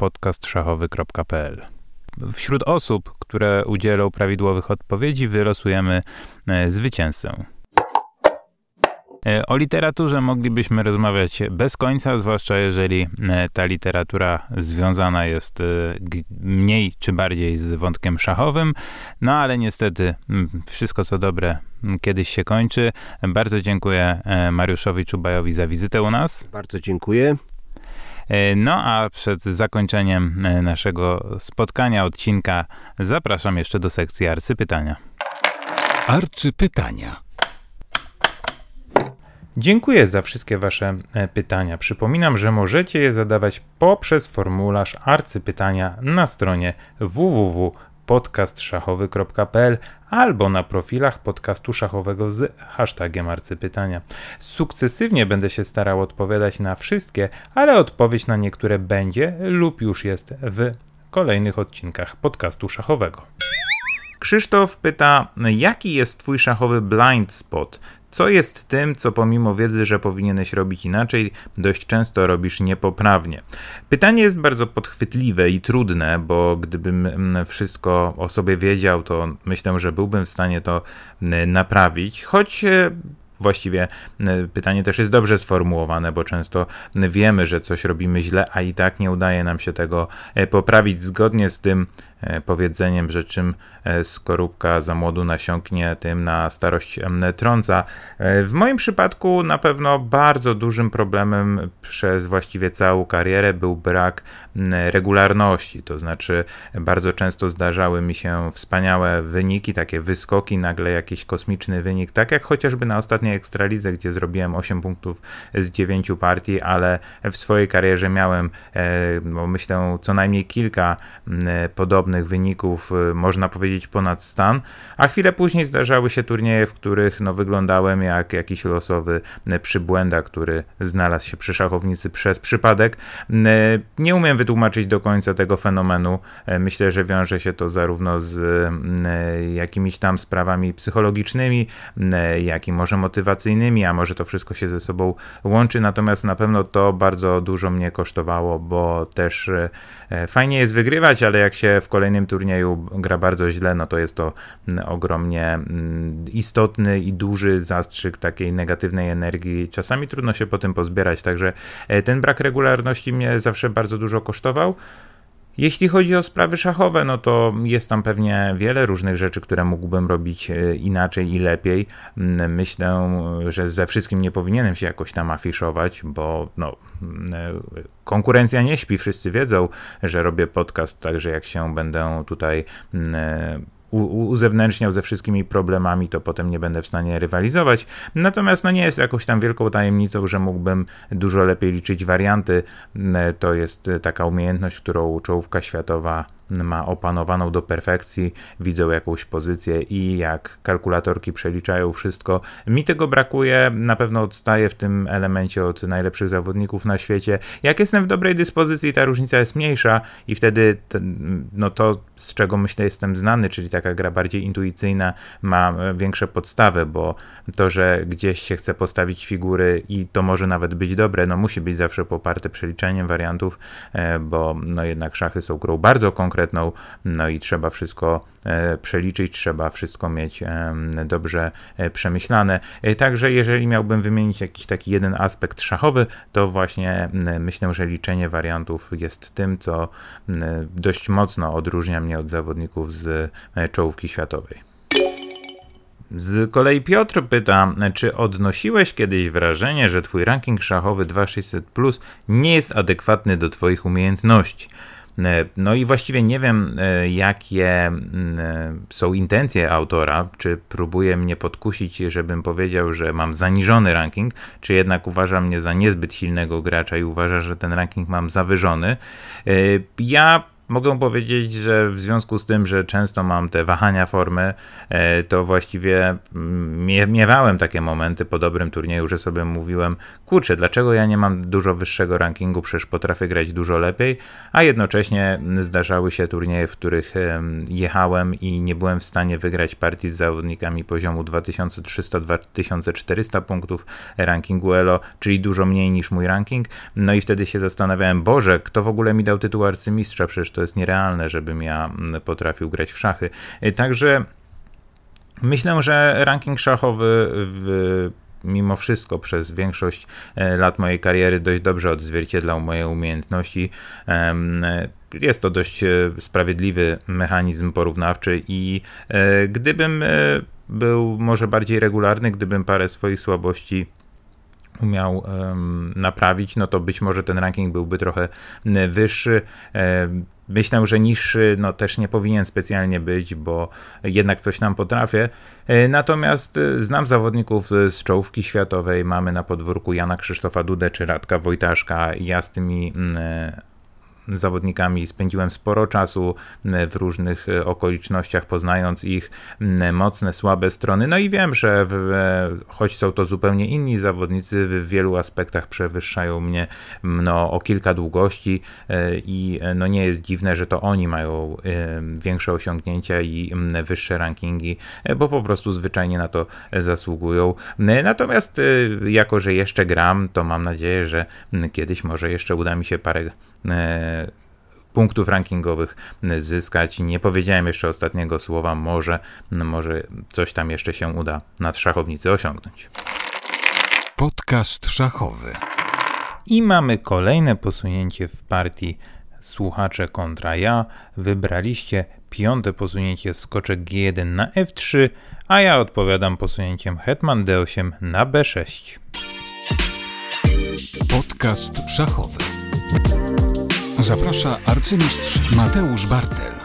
S2: Wśród osób, które udzielą prawidłowych odpowiedzi, wylosujemy e, zwycięzcę. E, O literaturze moglibyśmy rozmawiać bez końca, zwłaszcza jeżeli e, ta literatura związana jest e, mniej czy bardziej z wątkiem szachowym. No ale niestety wszystko co dobre kiedyś się kończy. Bardzo dziękuję Mariuszowi Czubajowi za wizytę u nas.
S3: Bardzo dziękuję.
S2: No a przed zakończeniem naszego spotkania, odcinka, zapraszam jeszcze do sekcji arcypytania.
S1: Arcypytania.
S2: Dziękuję za wszystkie Wasze e, pytania. Przypominam, że możecie je zadawać poprzez formularz arcypytania na stronie www.podcastszachowy.pl albo na profilach podcastu szachowego z hashtagiem arcypytania. Sukcesywnie będę się starał odpowiadać na wszystkie, ale odpowiedź na niektóre będzie lub już jest w kolejnych odcinkach podcastu szachowego. Krzysztof pyta, jaki jest twój szachowy blind spot? Co jest tym, co pomimo wiedzy, że powinieneś robić inaczej, dość często robisz niepoprawnie? Pytanie jest bardzo podchwytliwe i trudne, bo gdybym mm, wszystko o sobie wiedział, to myślę, że byłbym w stanie to mm, naprawić, choć e, Właściwie e, pytanie też jest dobrze sformułowane, bo często wiemy, że coś robimy źle, a i tak nie udaje nam się tego e, poprawić zgodnie z tym, powiedzeniem, że czym e, skorupka za młodu nasiąknie, tym na starość trąca. W moim przypadku na pewno bardzo dużym problemem przez właściwie całą karierę był brak regularności, to znaczy bardzo często zdarzały mi się wspaniałe wyniki, takie wyskoki, nagle jakiś kosmiczny wynik, tak jak chociażby na ostatniej Ekstralidze, gdzie zrobiłem 8 punktów z 9 partii, ale w swojej karierze miałem, no myślę, co najmniej kilka podobnych wyników, e, można powiedzieć ponad stan, a chwilę później zdarzały się turnieje, w których no, wyglądałem jak jakiś losowy przybłęda, który znalazł się przy szachownicy przez przypadek. Nie umiem wytłumaczyć do końca tego fenomenu. Myślę, że wiąże się to zarówno z jakimiś tam sprawami psychologicznymi, jak i może motywacyjnymi, a może to wszystko się ze sobą łączy, natomiast na pewno to bardzo dużo mnie kosztowało, bo też fajnie jest wygrywać, ale jak się w kolejnym turnieju gra bardzo źle, no to jest to ogromnie istotny i duży zastrzyk takiej negatywnej energii. Czasami trudno się po tym pozbierać, także e, ten brak regularności mnie zawsze bardzo dużo kosztował. Jeśli chodzi o sprawy szachowe, no to jest tam pewnie wiele różnych rzeczy, które mógłbym robić e, inaczej i lepiej. Mm, myślę, że ze wszystkim nie powinienem się jakoś tam afiszować, bo no, mm, e, konkurencja nie śpi. Wszyscy wiedzą, że robię podcast, także jak się będę tutaj mm, e, uzewnętrzniał ze wszystkimi problemami, to potem nie będę w stanie rywalizować. Natomiast no nie jest jakąś tam wielką tajemnicą, że mógłbym dużo lepiej liczyć warianty. To jest taka umiejętność, którą czołówka światowa ma opanowaną do perfekcji, widzą jakąś pozycję i jak kalkulatorki przeliczają wszystko. Mi tego brakuje, na pewno odstaję w tym elemencie od najlepszych zawodników na świecie. Jak jestem w dobrej dyspozycji, ta różnica jest mniejsza i wtedy no to, z czego myślę jestem znany, czyli taka gra bardziej intuicyjna, ma większe podstawy, bo to, że gdzieś się chce postawić figury i to może nawet być dobre, no musi być zawsze poparte przeliczeniem wariantów, e, bo no jednak szachy są grą bardzo konkretną, konkretną, no i trzeba wszystko e, przeliczyć, trzeba wszystko mieć dobrze e, przemyślane. E, także jeżeli miałbym wymienić jakiś taki jeden aspekt szachowy, to właśnie myślę, że liczenie wariantów jest tym, co dość mocno odróżnia mnie od zawodników z czołówki światowej. Z kolei Piotr pyta, czy odnosiłeś kiedyś wrażenie, że twój ranking szachowy 2600 Plus nie jest adekwatny do twoich umiejętności? E, no i właściwie nie wiem, e, jakie mm, e, są intencje autora, czy próbuje mnie podkusić, żebym powiedział, że mam zaniżony ranking, czy jednak uważa mnie za niezbyt silnego gracza i uważa, że ten ranking mam zawyżony. Ja Mogę powiedzieć, że w związku z tym, że często mam te wahania formy, e, to właściwie mm, miewałem takie momenty po dobrym turnieju, że sobie mówiłem, kurczę, dlaczego ja nie mam dużo wyższego rankingu, przecież potrafię grać dużo lepiej, a jednocześnie zdarzały się turnieje, w których jechałem i nie byłem w stanie wygrać partii z zawodnikami poziomu 2300-2400 punktów rankingu ELO, czyli dużo mniej niż mój ranking, no i wtedy się zastanawiałem, Boże, kto w ogóle mi dał tytuł arcymistrza, przecież to jest nierealne, żebym ja mm, potrafił grać w szachy. Y, także myślę, że ranking szachowy w mimo wszystko przez większość e, lat mojej kariery dość dobrze odzwierciedlał moje umiejętności. Jest to dość e, sprawiedliwy mechanizm porównawczy i e, gdybym był może bardziej regularny, gdybym parę swoich słabości umiał um, naprawić, no to być może ten ranking byłby trochę wyższy. Myślę, że niższy no, też nie powinien specjalnie być, bo jednak coś nam potrafię. E, natomiast e, znam zawodników z czołówki światowej. Mamy na podwórku Jana Krzysztofa Dudę czy Radka Wojtaszka. Ja z tymi zawodnikami spędziłem sporo czasu w różnych e, okolicznościach, poznając ich mocne, słabe strony. No i wiem, że w, choć są to zupełnie inni zawodnicy, w wielu aspektach przewyższają mnie no, o kilka długości e, i e, no, nie jest dziwne, że to oni mają większe osiągnięcia i wyższe rankingi, bo po prostu zwyczajnie na to zasługują. Natomiast jako, że jeszcze gram, to mam nadzieję, że kiedyś może jeszcze uda mi się parę punktów rankingowych zyskać. Nie powiedziałem jeszcze ostatniego słowa, może, może coś tam jeszcze się uda nad szachownicy osiągnąć.
S1: Podcast szachowy.
S2: I mamy kolejne posunięcie w partii słuchacze kontra ja, wybraliście piąte posunięcie skoczek G1 na F3, a ja odpowiadam posunięciem hetman D8 na B6.
S1: Podcast szachowy. Zaprasza arcymistrz Mateusz Bartel.